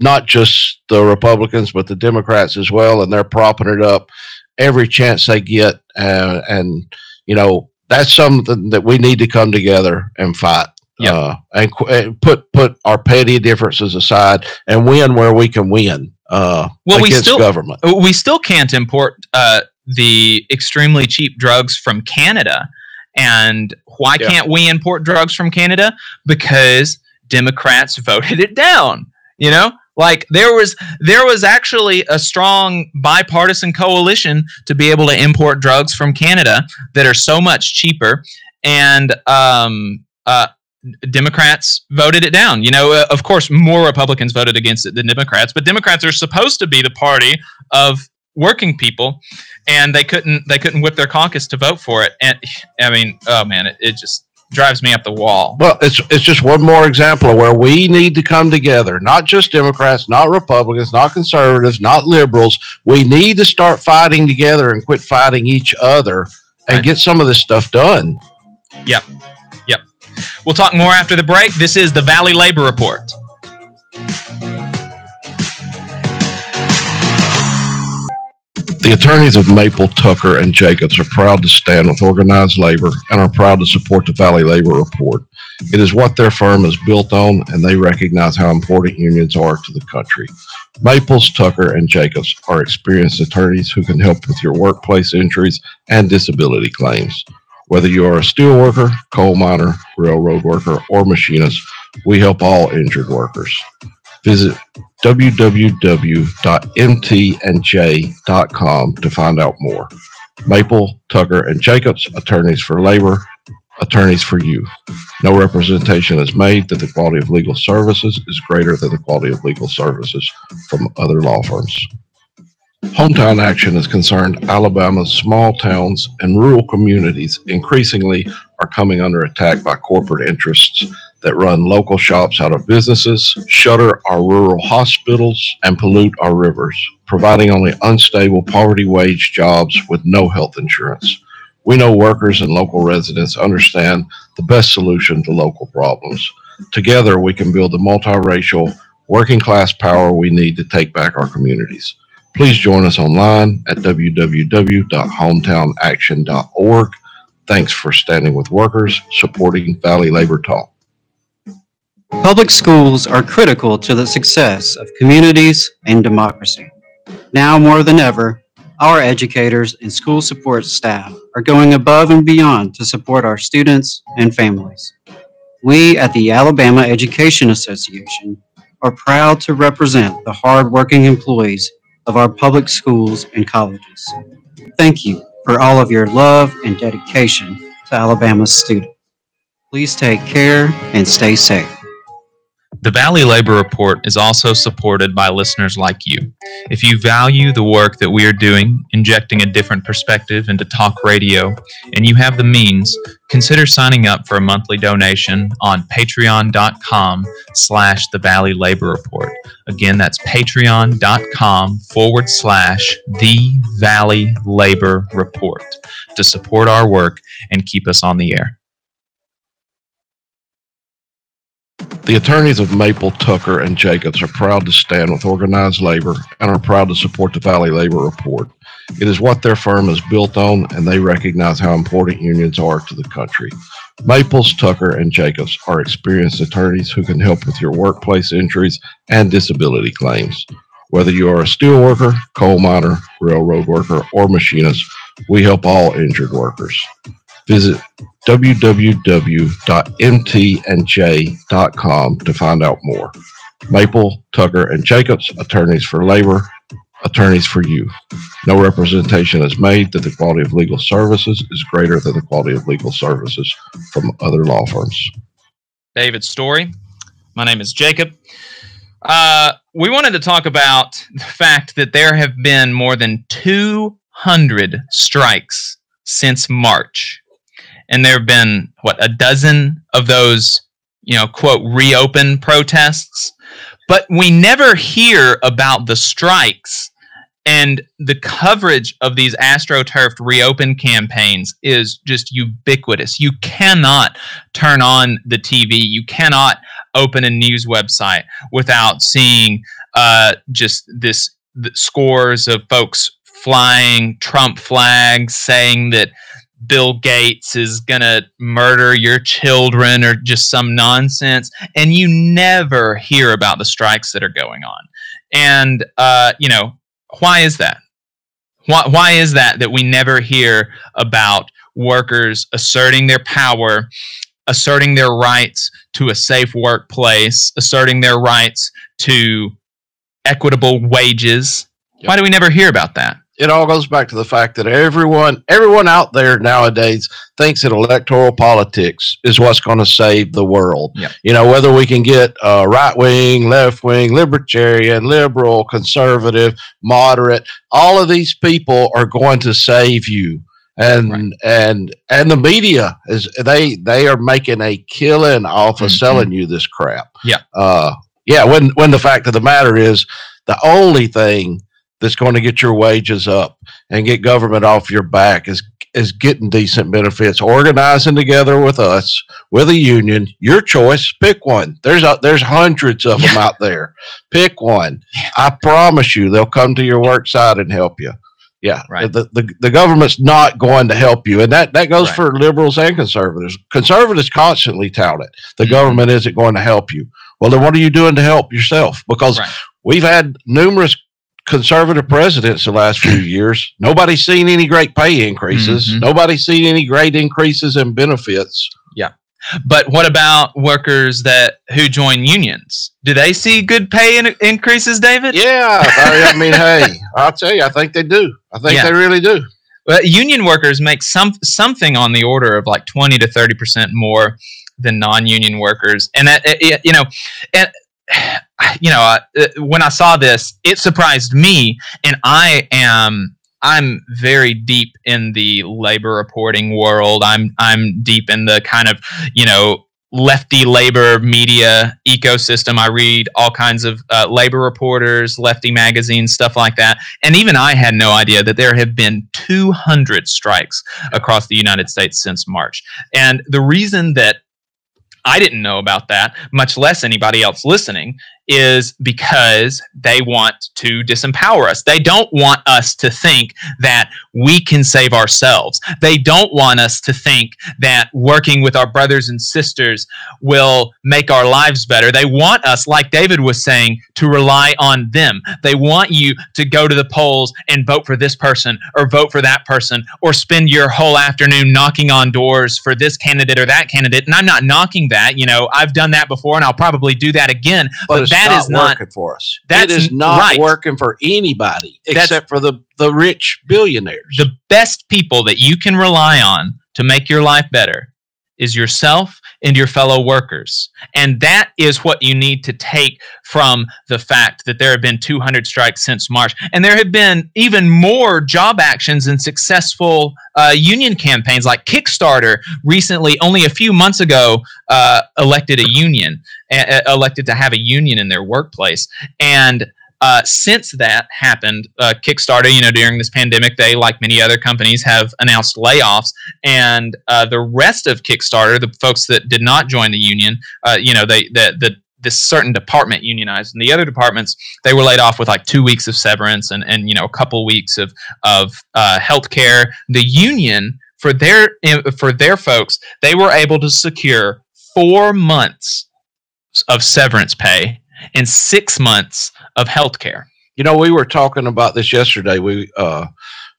not just the Republicans but the Democrats as well, and they're propping it up every chance they get, uh, and you know that's something that we need to come together and fight Yep. uh, and, and put put our petty differences aside and win where we can win uh, Well, we still- government. we still can't import uh, the extremely cheap drugs from Canada. And why Yeah. can't we import drugs from Canada? Because Democrats voted it down. You know, like there was there was actually a strong bipartisan coalition to be able to import drugs from Canada that are so much cheaper, and um, uh, Democrats voted it down. You know, uh, of course, more Republicans voted against it than Democrats, but Democrats are supposed to be the party of working people, and they couldn't they couldn't whip their caucus to vote for it. And I mean, oh man, it, it just drives me up the wall. Well, it's it's just one more example of where we need to come together. Not just Democrats, not Republicans, not conservatives, not liberals. We need to start fighting together and quit fighting each other and Right. get some of this stuff done. Yep, yep. We'll talk more after the break. This is the Valley Labor Report. The attorneys of Maple, Tucker, and Jacobs are proud to stand with organized labor and are proud to support the Valley Labor Report. It is what their firm is built on, and they recognize how important unions are to the country. Maples, Tucker, and Jacobs are experienced attorneys who can help with your workplace injuries and disability claims. Whether you are a steel worker, coal miner, railroad worker, or machinist, we help all injured workers. Visit www.mtandj.com to find out more. Maple, Tucker, and Jacobs, attorneys for labor, attorneys for you. No representation is made that the quality of legal services is greater than the quality of legal services from other law firms. Hometown Action is concerned Alabama's small towns and rural communities increasingly are coming under attack by corporate interests that run local shops out of businesses, shutter our rural hospitals, and pollute our rivers, providing only unstable poverty wage jobs with no health insurance. We know workers and local residents understand the best solution to local problems. Together, we can build the multiracial, working class power we need to take back our communities. Please join us online at www.hometownaction.org. Thanks for standing with workers, supporting Valley Labor Talk. Public schools are critical to the success of communities and democracy. Now more than ever, our educators and school support staff are going above and beyond to support our students and families. We at the Alabama Education Association are proud to represent the hardworking employees of our public schools and colleges. Thank you for all of your love and dedication to Alabama's students. Please take care and stay safe. The Valley Labor Report is also supported by listeners like you. If you value the work that we are doing, injecting a different perspective into talk radio, and you have the means, consider signing up for a monthly donation on patreon.com slash the Valley Labor Report. Again, that's patreon.com forward slash the Valley Labor Report to support our work and keep us on the air. The attorneys of Maple, Tucker, and Jacobs are proud to stand with organized labor and are proud to support the Valley Labor Report. It is what their firm is built on, and they recognize how important unions are to the country. Maples, Tucker, and Jacobs are experienced attorneys who can help with your workplace injuries and disability claims. Whether you are a steel worker, coal miner, railroad worker, or machinist, we help all injured workers. Visit www.mtandj.com to find out more. Maple, Tucker, and Jacobs, attorneys for labor, attorneys for you. No representation is made that the quality of legal services is greater than the quality of legal services from other law firms. David Story. My name is Jacob. Uh, we wanted to talk about the fact that there have been more than 200 strikes since March. And there have been, what, a dozen of those, you know, quote, reopen protests. But we never hear about the strikes. And the coverage of these AstroTurfed reopen campaigns is just ubiquitous. You cannot turn on the TV. You cannot open a news website without seeing uh, just this scores of folks flying Trump flags, saying that Bill Gates is going to murder your children or just some nonsense. And you never hear about the strikes that are going on. And, uh, you know, why is that? Why, why is that that we never hear about workers asserting their power, asserting their rights to a safe workplace, asserting their rights to equitable wages? Why do we never hear about that? It all goes back to the fact that everyone everyone out there nowadays thinks that electoral politics is what's going to save the world. You know, whether we can get uh, right wing, left wing, libertarian, liberal, conservative, moderate, all of these people are going to save you. And Right. and and the media is they they are making a killing off of Mhm. selling you this crap. Yeah. Uh yeah, when when the fact of the matter is the only thing that's going to get your wages up and get government off your back is is getting decent benefits, organizing together with us, with a union. Your choice, pick one. There's a, there's hundreds of them out there. Pick one. I promise you, they'll come to your work site and help you. Yeah, Right. The, the the government's not going to help you, and that that goes Right. for liberals and conservatives. Conservatives constantly tout it. The Mhm. government isn't going to help you. Well, then what are you doing to help yourself? Because Right. we've had numerous conservative presidents the last few years. Nobody's seen any great pay increases. Mhm. Nobody's seen any great increases in benefits. Yeah. But what about workers that who join unions? Do they see good pay in- increases, David? Yeah, I, I mean, hey, I'll tell you, I think they do. I think Yeah. they really do. But union workers make some something on the order of like twenty to thirty percent more than non-union workers, and that it, it- you know, and you know, uh, uh, when I saw this, it surprised me, and I am. I'm very deep in the labor reporting world. I'm I'm deep in the kind of you know lefty labor media ecosystem. I read all kinds of uh, labor reporters, lefty magazines, stuff like that. And even I had no idea that there have been 200 strikes across the United States since March. And the reason that I didn't know about that, much less anybody else listening, is because they want to disempower us. They don't want us to think that we can save ourselves. They don't want us to think that working with our brothers and sisters will make our lives better. They want us, like David was saying, to rely on them. They want you to go to the polls and vote for this person or vote for that person or spend your whole afternoon knocking on doors for this candidate or that candidate. And I'm not knocking that. You know, I've done that before and I'll probably do that again. But, it's that not is not working for us. that's it is not right. working for anybody That's- except for the, the rich billionaires. the best people that you can rely on to make your life better is yourself and your fellow workers. And that is what you need to take from the fact that there have been 200 strikes since March. And there have been even more job actions and successful uh, union campaigns like Kickstarter recently, only a few months ago, uh, elected a union, uh, elected to have a union in their workplace. And uh, since that happened, uh, Kickstarter, you know, during this pandemic, they, like many other companies, have announced layoffs. And uh, the rest of Kickstarter, the folks that did not join the union, uh, you know, they the the this certain department unionized, and the other departments they were laid off with like two weeks of severance and and you know a couple weeks of of uh, health care. The union for their for their folks, they were able to secure four months of severance pay and six months of health care. You know, we were talking about this yesterday. We uh,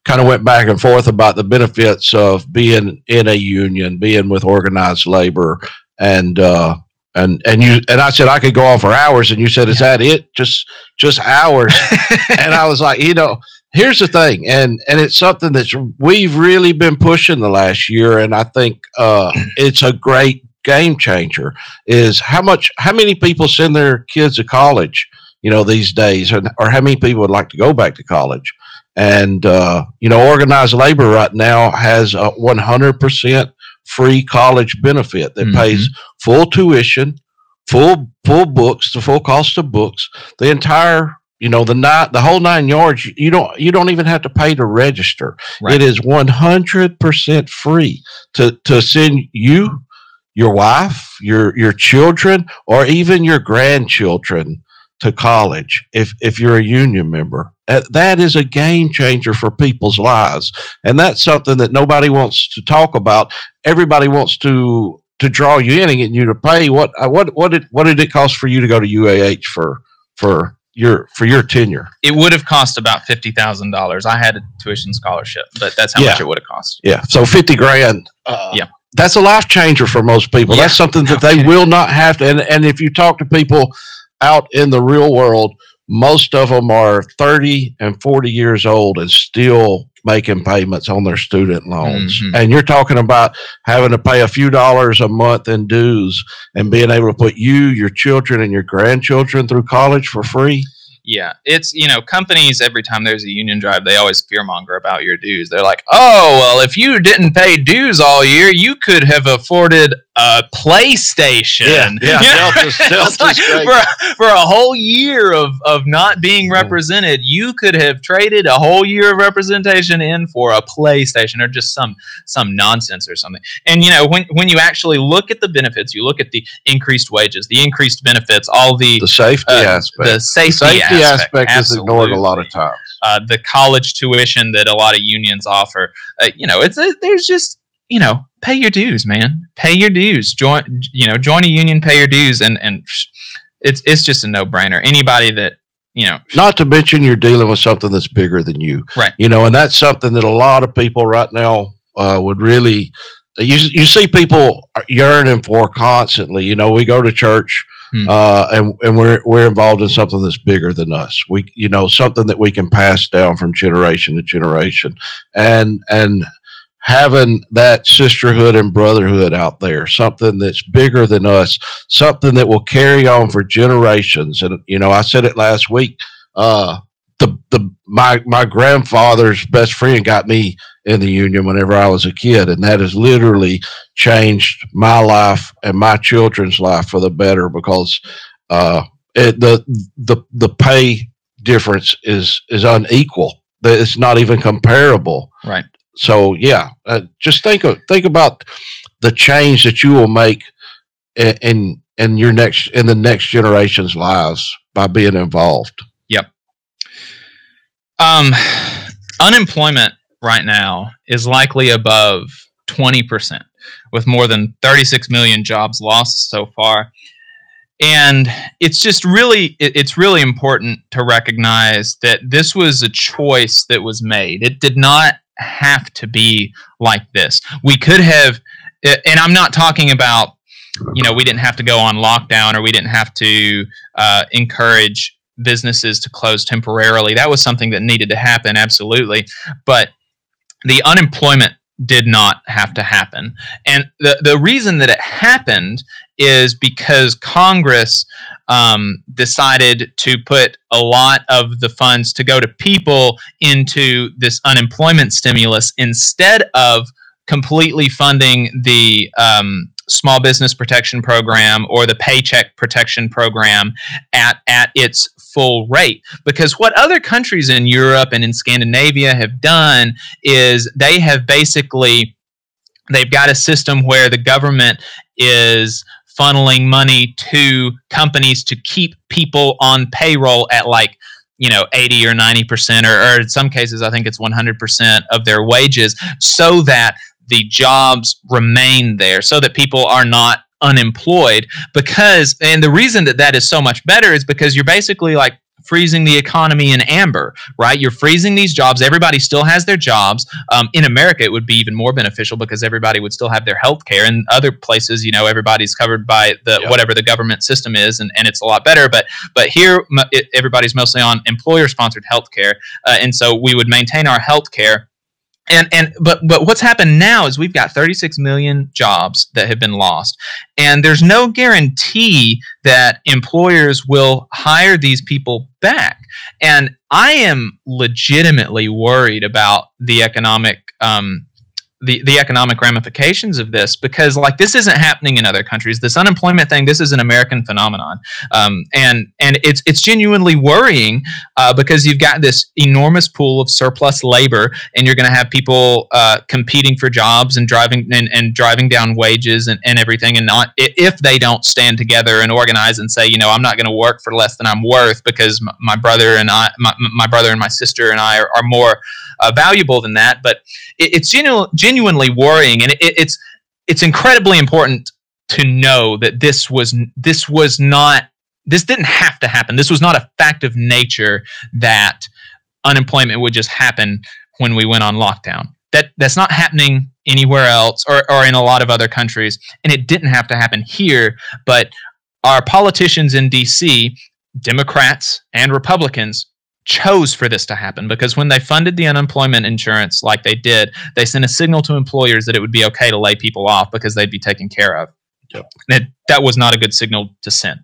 kind of went back and forth about the benefits of being in a union, being with organized labor, and uh, and and you and I said I could go on for hours, and you said, "Is that it? Just just hours?" and I was like, you know, here's the thing, and and it's something that we've really been pushing the last year, and I think uh, it's a great game changer. Is how much how many people send their kids to college? You know, these days, and, or how many people would like to go back to college. And, uh, you know, organized labor right now has a 100% free college benefit that Mhm. pays full tuition, full, full books, the full cost of books, the entire, you know, the night, the whole nine yards. You don't, you don't even have to pay to register. Right. It is 100% free to, to send you, your wife, your, your children, or even your grandchildren to college if if you're a union member. Uh, That is a game changer for people's lives, and that's something that nobody wants to talk about. Everybody wants to to draw you in and get you to pay. What uh, what what did what did it cost for you to go to UAH for for your for your tenure? It would have cost about fifty thousand dollars. I had a tuition scholarship, but that's how Yeah. much it would have cost. Yeah, so fifty grand. Uh, Yeah. that's a life changer for most people. That's something that they will not have to. And, and if you talk to people out in the real world, most of them are 30 and 40 years old and still making payments on their student loans. Mhm. And you're talking about having to pay a few dollars a month in dues and being able to put you, your children, and your grandchildren through college for free. Yeah, it's you know companies every time there's a union drive, they always fearmonger about your dues. They're like, "Oh, well, if you didn't pay dues all year, you could have afforded a PlayStation." Yeah, yeah? Delta's- Delta's like, for a, for a whole year of of not being represented, you could have traded a whole year of representation in for a PlayStation or just some some nonsense or something. And you know, when when you actually look at the benefits, you look at the increased wages, the increased benefits, all the The safety uh, aspect. the safety, safety aspect, is absolutely. ignored a lot of times. Uh, the college tuition that a lot of unions offer. Uh, you know, it's a, there's just you know, pay your dues, man. Pay your dues. Join you know, join a union, pay your dues, and and it's it's just a no brainer. Anybody that you know, Not to mention you're dealing with something that's bigger than you. Right. You know, and that's something that a lot of people right now uh, would really. You, you see people yearning for constantly. You know, we go to church Hmm. uh, and and we're we're involved in something that's bigger than us. We you know something that we can pass down from generation to generation, and and having that sisterhood and brotherhood out there, something that's bigger than us, something that will carry on for generations. And you know, I said it last week. Uh, the the my my grandfather's best friend got me in the union whenever I was a kid, and that has literally changed my life and my children's life for the better because uh, it, the the the pay difference is is unequal. That It's not even comparable. right? So yeah, uh, just think of think about the change that you will make in, in in your next in the next generation's lives by being involved. Yep. Um, unemployment right now is likely above 20%, with more than 36 million jobs lost so far. And it's just really, it's really important to recognize that this was a choice that was made. It did not have to be like this. We could have, and I'm not talking about, you know, we didn't have to go on lockdown or we didn't have to uh, encourage businesses to close temporarily. That was something that needed to happen, absolutely. But the unemployment did not have to happen. And the, the reason that it happened is because Congress um, decided to put a lot of the funds to go to people into this unemployment stimulus instead of completely funding the um, small business protection program or the paycheck protection program at, at its full rate. Because what other countries in Europe and in Scandinavia have done is they have basically they've got a system where the government is funneling money to companies to keep people on payroll at like you know 80 or 90 percent or, or in some cases i think it's 100 percent of their wages so that the jobs remain there so that people are not unemployed because and the reason that that is so much better is because you're basically like freezing the economy in amber right? You're freezing these jobs. Everybody still has their jobs. Um, in america it would be even more beneficial because everybody would still have their health care. In other places you know everybody's covered by the Yeah. whatever the government system is and, and it's a lot better. But but here it, everybody's mostly on employer sponsored health care uh, and so we would maintain our health care and and but but what's happened now is we've got 36 million jobs that have been lost. And there's no guarantee that employers will hire these people back. And i am legitimately worried about the economic um, the, the economic ramifications of this because like this isn't happening in other countries. This unemployment thing this is an american phenomenon. Um, and and it's it's genuinely worrying uh, because you've got this enormous pool of surplus labor and you're going to have people uh, competing for jobs and driving and, and driving down wages and, and everything and not if they don't stand together and organize and say you know i'm not going to work for less than i'm worth because my, my brother and i my, my brother and my sister and i are, are more uh, valuable than that. But it, it's genu- genuinely worrying, and it, it's it's incredibly important to know that this was this was not this didn't have to happen. This was not a fact of nature that unemployment would just happen when we went on lockdown. That that's not happening anywhere else or, or in a lot of other countries, and it didn't have to happen here. But our politicians in D.C., Democrats and Republicans, chose for this to happen because when they funded the unemployment insurance like they did, they sent a signal to employers that it would be okay to lay people off because they'd be taken care of. Yep. It, that was not a good signal to send.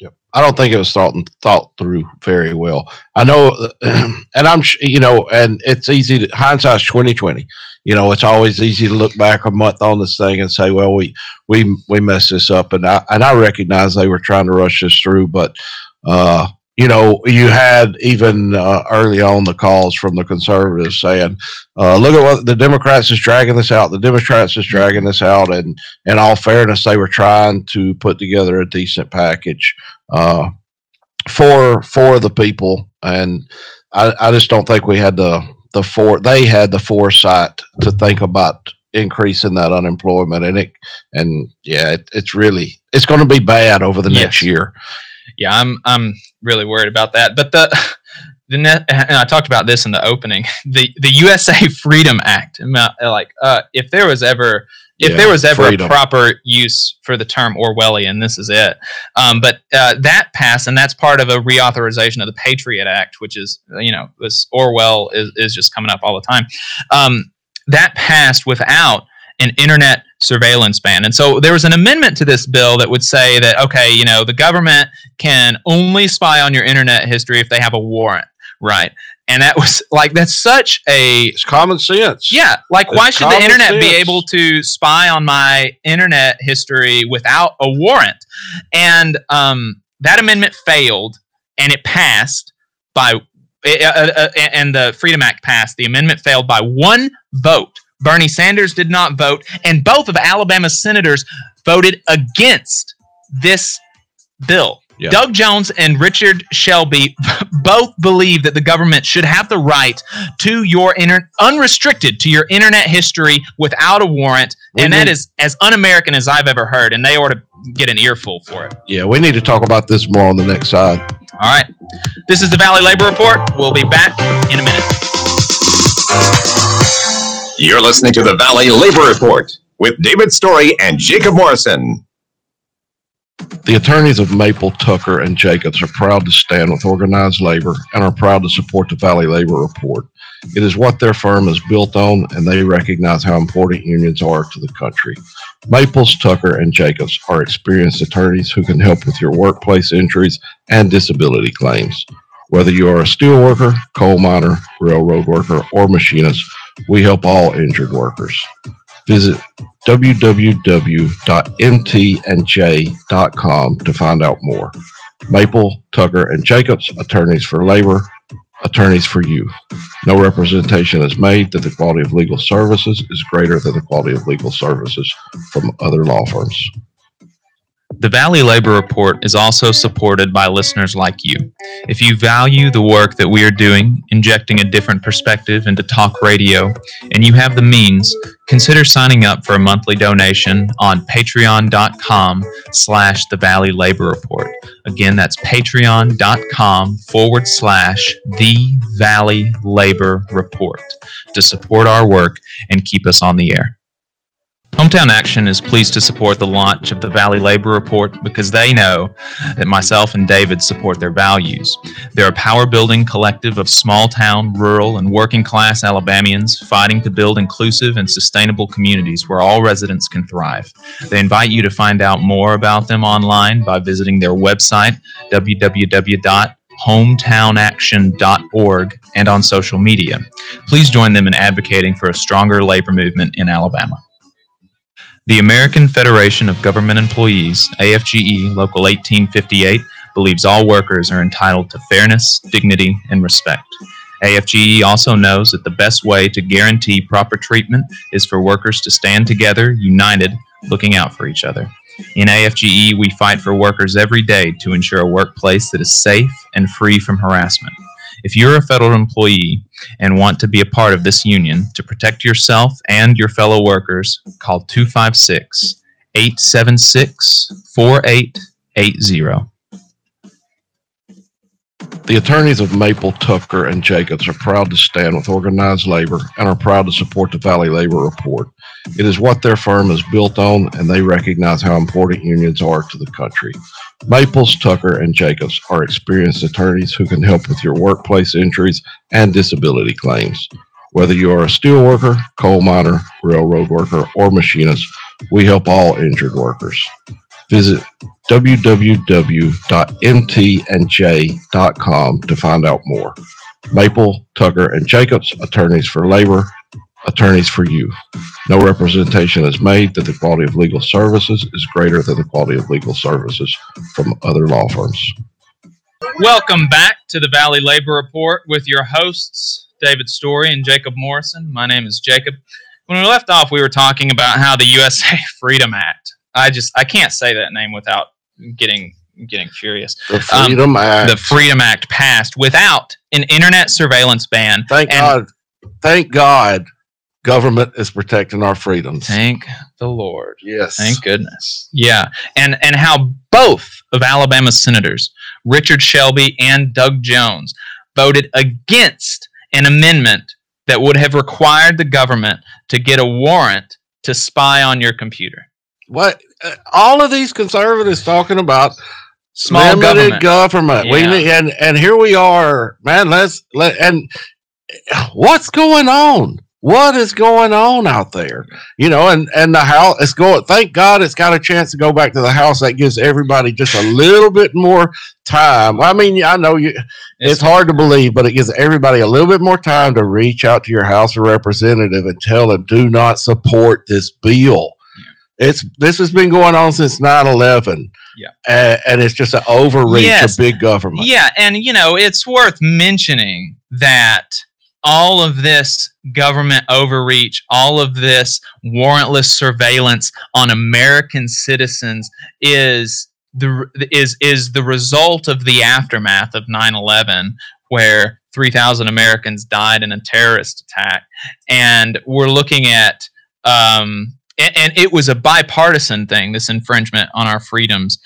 Yep. I don't think it was thought thought through very well. I know, and I'm you know, and it's easy to hindsight's twenty twenty. You know, it's always easy to look back a month on this thing and say, well, we we we messed this up, and I and I recognize they were trying to rush this through, but uh, you know, you had even uh, early on the calls from the conservatives saying, uh, "Look at what the Democrats is dragging this out. The Democrats is dragging this out." And in all fairness, they were trying to put together a decent package uh, for for the people. And I, I just don't think we had the the for they had the foresight to think about increasing that unemployment and it and yeah it, it's really it's going to be bad over the yes. next year yeah, I'm I'm really worried about that. But the the net, and I talked about this in the opening. The the USA Freedom Act, like uh, if there was ever if yeah, there was ever freedom. a proper use for the term Orwellian, this is it. Um, but uh, that passed, and that's part of a reauthorization of the Patriot Act, which is you know this Orwell is is just coming up all the time. Um, that passed without an internet surveillance ban. And so there was an amendment to this bill that would say that, okay, you know, the government can only spy on your internet history if they have a warrant, right? And that was like, that's such a. It's common sense. Yeah. Like, it's why should the internet sense. be able to spy on my internet history without a warrant? And um, that amendment failed and it passed by. Uh, uh, uh, and the Freedom Act passed. The amendment failed by one vote Bernie Sanders did not vote, and both of Alabama's senators voted against this bill. Yeah. Doug Jones and Richard Shelby both believe that the government should have the right to your inter- unrestricted to your internet history without a warrant, we and need- that is as un-American as I've ever heard. And they ought to get an earful for it. Yeah, we need to talk about this more on the next side. All right, this is the Valley Labor Report. We'll be back in a minute. You're listening to the Valley Labor Report with David Story and Jacob Morrison. The attorneys of Maples, Tucker, and Jacobs are proud to stand with organized labor and are proud to support the Valley Labor Report. It is what their firm is built on, and they recognize how important unions are to the country. Maples, Tucker, and Jacobs are experienced attorneys who can help with your workplace injuries and disability claims. Whether you are a steel worker, coal miner, railroad worker, or machinist, we help all injured workers. Visit www.mtandj.com to find out more. Maples, Tucker, and Jacobs, attorneys for labor, attorneys for you. No representation is made that the quality of legal services is greater than the quality of legal services from other law firms. The Valley Labor Report is also supported by listeners like you. If you value the work that we are doing, injecting a different perspective into talk radio, and you have the means, consider signing up for a monthly donation on patreon.com slash the Valley Labor Report. Again, that's patreon.com forward slash the Valley Labor Report to support our work and keep us on the air. Hometown Action is pleased to support the launch of the Valley Labor Report because they know that myself and David support their values. They're a power building collective of small town, rural, and working class Alabamians fighting to build inclusive and sustainable communities where all residents can thrive. They invite you to find out more about them online by visiting their website, www hometownaction.org, and on social media. Please join them in advocating for a stronger labor movement in Alabama. The American Federation of Government Employees, AFGE Local 1858, believes all workers are entitled to fairness, dignity, and respect. AFGE also knows that the best way to guarantee proper treatment is for workers to stand together, united, looking out for each other. In AFGE, we fight for workers every day to ensure a workplace that is safe and free from harassment. If you're a federal employee and want to be a part of this union to protect yourself and your fellow workers, call 256 876 4880. The attorneys of Maples, Tucker, and Jacobs are proud to stand with organized labor and are proud to support the Valley Labor Report. It is what their firm is built on, and they recognize how important unions are to the country. Maples, Tucker, and Jacobs are experienced attorneys who can help with your workplace injuries and disability claims. Whether you are a steel worker, coal miner, railroad worker, or machinist, we help all injured workers. Visit www.mtandj.com to find out more. Maples, Tucker, and Jacobs, attorneys for labor, attorneys for you. No representation is made that the quality of legal services is greater than the quality of legal services from other law firms. Welcome back to the Valley Labor Report with your hosts, David Story and Jacob Morrison. My name is Jacob. When we left off, we were talking about how the USA Freedom Act. I just I can't say that name without getting getting furious. The um, Freedom Act. The Freedom Act passed without an internet surveillance ban. Thank God. Thank God government is protecting our freedoms. Thank the Lord. Yes. Thank goodness. Yeah. And and how both of Alabama's senators, Richard Shelby and Doug Jones, voted against an amendment that would have required the government to get a warrant to spy on your computer. What uh, all of these conservatives talking about Small limited government. government. We Yeah. need, and and here we are, man. Let's let and what's going on? What is going on out there? You know, and and the house it's going. Thank God it's got a chance to go back to the house. That gives everybody just a little bit more time. I mean, I know you. It's, hard to believe, but it gives everybody a little bit more time to reach out to your House of Representative and tell them do not support this bill. It's this has been going on since 9-11. Yeah. and, and it's just an overreach Yes. of big government. Yeah, and you know, it's worth mentioning that all of this government overreach, all of this warrantless surveillance on American citizens is the is is the result of the aftermath of 9/11 where 3000 Americans died in a terrorist attack. And we're looking at um and, and it was a bipartisan thing this infringement on our freedoms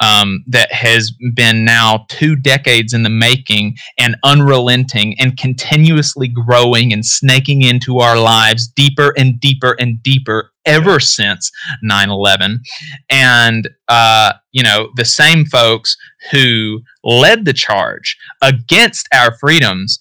um, that has been now two decades in the making and unrelenting and continuously growing and snaking into our lives deeper and deeper and deeper ever since 9 11. And, uh, you know, the same folks who led the charge against our freedoms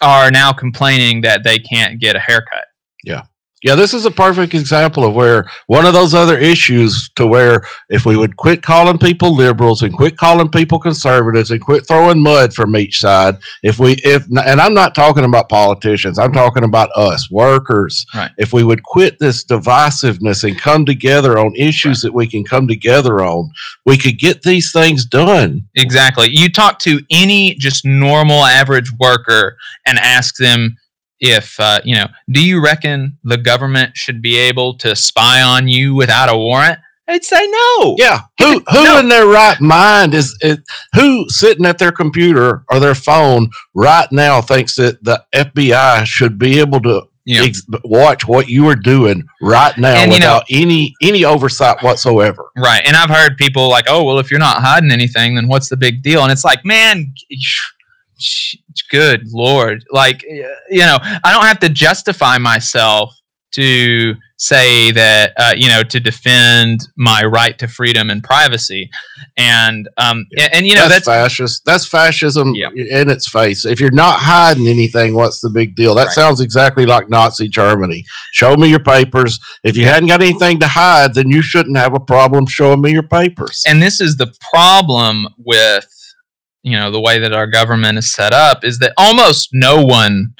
are now complaining that they can't get a haircut. Yeah. Yeah, this is a perfect example of where one of those other issues to where if we would quit calling people liberals and quit calling people conservatives and quit throwing mud from each side, if we if and I'm not talking about politicians, I'm talking about us, workers. Right. If we would quit this divisiveness and come together on issues that we can come together on, we could get these things done. Exactly. You talk to any just normal average worker and ask them if, uh, you know, do you reckon the government should be able to spy on you without a warrant? i'd say no. Yeah. Who who No. in their right mind is, is who sitting at their computer or their phone right now thinks that the FBI should be able to Yeah. ex- watch what you are doing right now And, you know- without any any oversight whatsoever. Right. And I've heard people like, oh, well, if you're not hiding anything, then what's the big deal? And it's like, man, good Lord. Like, you know, I don't have to justify myself to say that, uh, you know, to defend my right to freedom and privacy. And, um, and, and, you know, that's, that's, fascist. That's fascism Yeah. in its face. If you're not hiding anything, what's the big deal? That Right. sounds exactly like Nazi Germany. Show me your papers. If you hadn't got anything to hide, then you shouldn't have a problem showing me your papers. and this is the problem with you know the way that our government is set up is that almost no one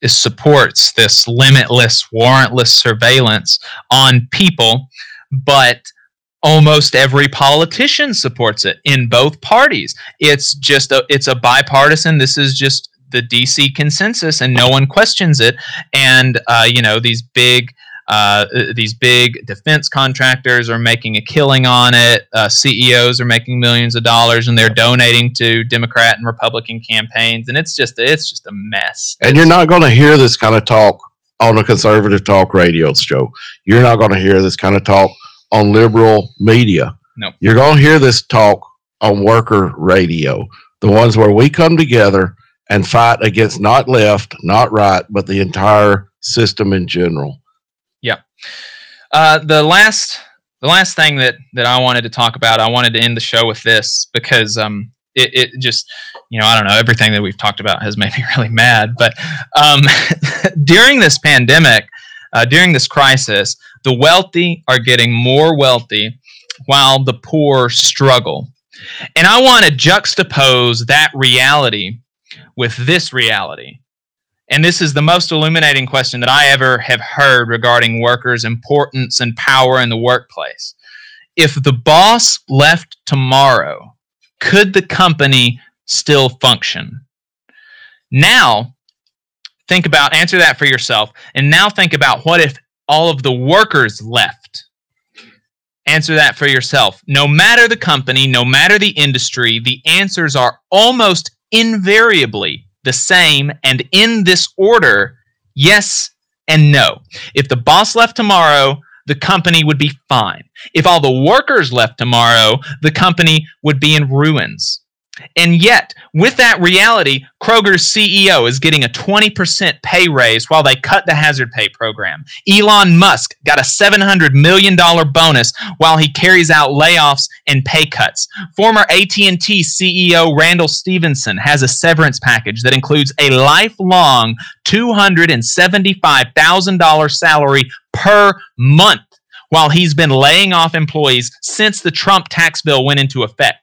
is, supports this limitless warrantless surveillance on people but almost every politician supports it in both parties. It's just a it's a bipartisan this is just the dc consensus and no one questions it. And uh, you know these big uh, these big defense contractors are making a killing on it. Uh, CEOs are making millions of dollars, and they're donating to Democrat and Republican campaigns, and it's just it's just a mess. And you're not going to hear this kind of talk on a conservative talk radio show. You're not going to hear this kind of talk on liberal media. No, you're going to hear this talk on worker radio, the ones where we come together and fight against not left, not right, but the entire system in general. Uh, the last the last thing that that I wanted to talk about, I wanted to end the show with this because um, it, it just you know I don't know everything that we've talked about has made me really mad. But um, during this pandemic, uh, during this crisis, the wealthy are getting more wealthy while the poor struggle. And I want to juxtapose that reality with this reality. And this is the most illuminating question that I ever have heard regarding workers' importance and power in the workplace. If the boss left tomorrow, could the company still function? Now, think about, answer that for yourself. And now think about what if all of the workers left? Answer that for yourself. No matter the company, no matter the industry, the answers are almost invariably the same and in this order yes and no. If the boss left tomorrow, the company would be fine. If all the workers left tomorrow, the company would be in ruins. And yet, with that reality, Kroger's CEO is getting a 20% pay raise while they cut the hazard pay program. Elon Musk got a $700 million bonus while he carries out layoffs and pay cuts. Former AT&T CEO Randall Stephenson has a severance package that includes a lifelong $275,000 salary per month while he's been laying off employees since the Trump tax bill went into effect.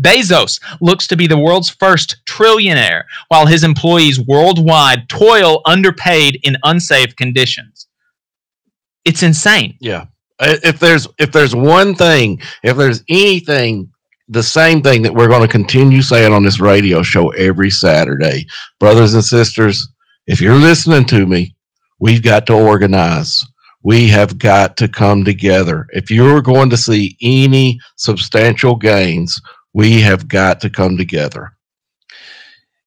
Bezos looks to be the world's first trillionaire, while his employees worldwide toil underpaid in unsafe conditions. It's insane. Yeah. If there's if there's one thing, if there's anything, the same thing that we're going to continue saying on this radio show every Saturday, brothers and sisters, if you're listening to me, we've got to organize. We have got to come together. If you're going to see any substantial gains, we have got to come together.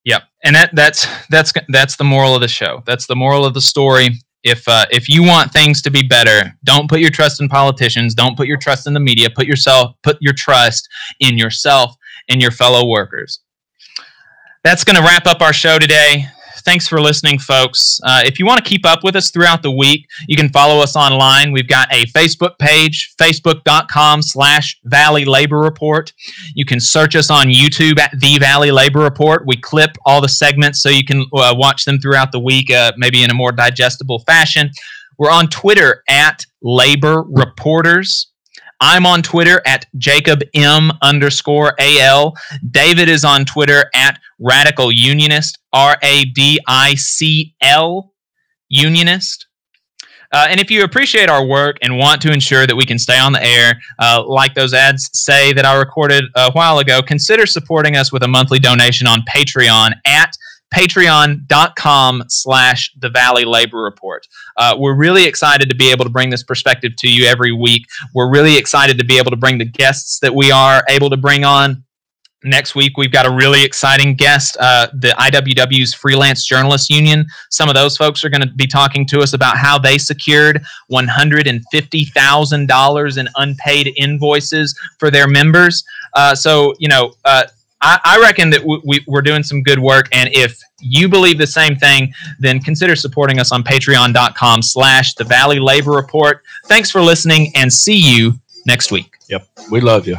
Yep, and that that's that's that's the moral of the show. That's the moral of the story. If uh, if you want things to be better, don't put your trust in politicians. Don't put your trust in the media. Put yourself put your trust in yourself and your fellow workers. That's going to wrap up our show today thanks for listening, folks. Uh, if you want to keep up with us throughout the week, you can follow us online. We've got a Facebook page, facebook.com slash Valley Labor Report. You can search us on YouTube at The Valley Labor Report. We clip all the segments so you can uh, watch them throughout the week, uh, maybe in a more digestible fashion. We're on Twitter at Labor Reporters. I'm on Twitter at Jacob M underscore AL. David is on Twitter at Radical Unionist, R A D I C L Unionist. Uh, and if you appreciate our work and want to ensure that we can stay on the air, uh, like those ads say that I recorded a while ago, consider supporting us with a monthly donation on Patreon at patreon.com slash the valley labor report. Uh, we're really excited to be able to bring this perspective to you every week. We're really excited to be able to bring the guests that we are able to bring on Next week, we've got a really exciting guest, uh, the IWW's Freelance Journalists Union. Some of those folks are going to be talking to us about how they secured $150,000 in unpaid invoices for their members. Uh, so, you know, uh, I, I, reckon that we, we, we're doing some good work. And if you believe the same thing, then consider supporting us on patreon.com slash the Valley Labor Report. Thanks for listening and see you next week. Yep. We love you.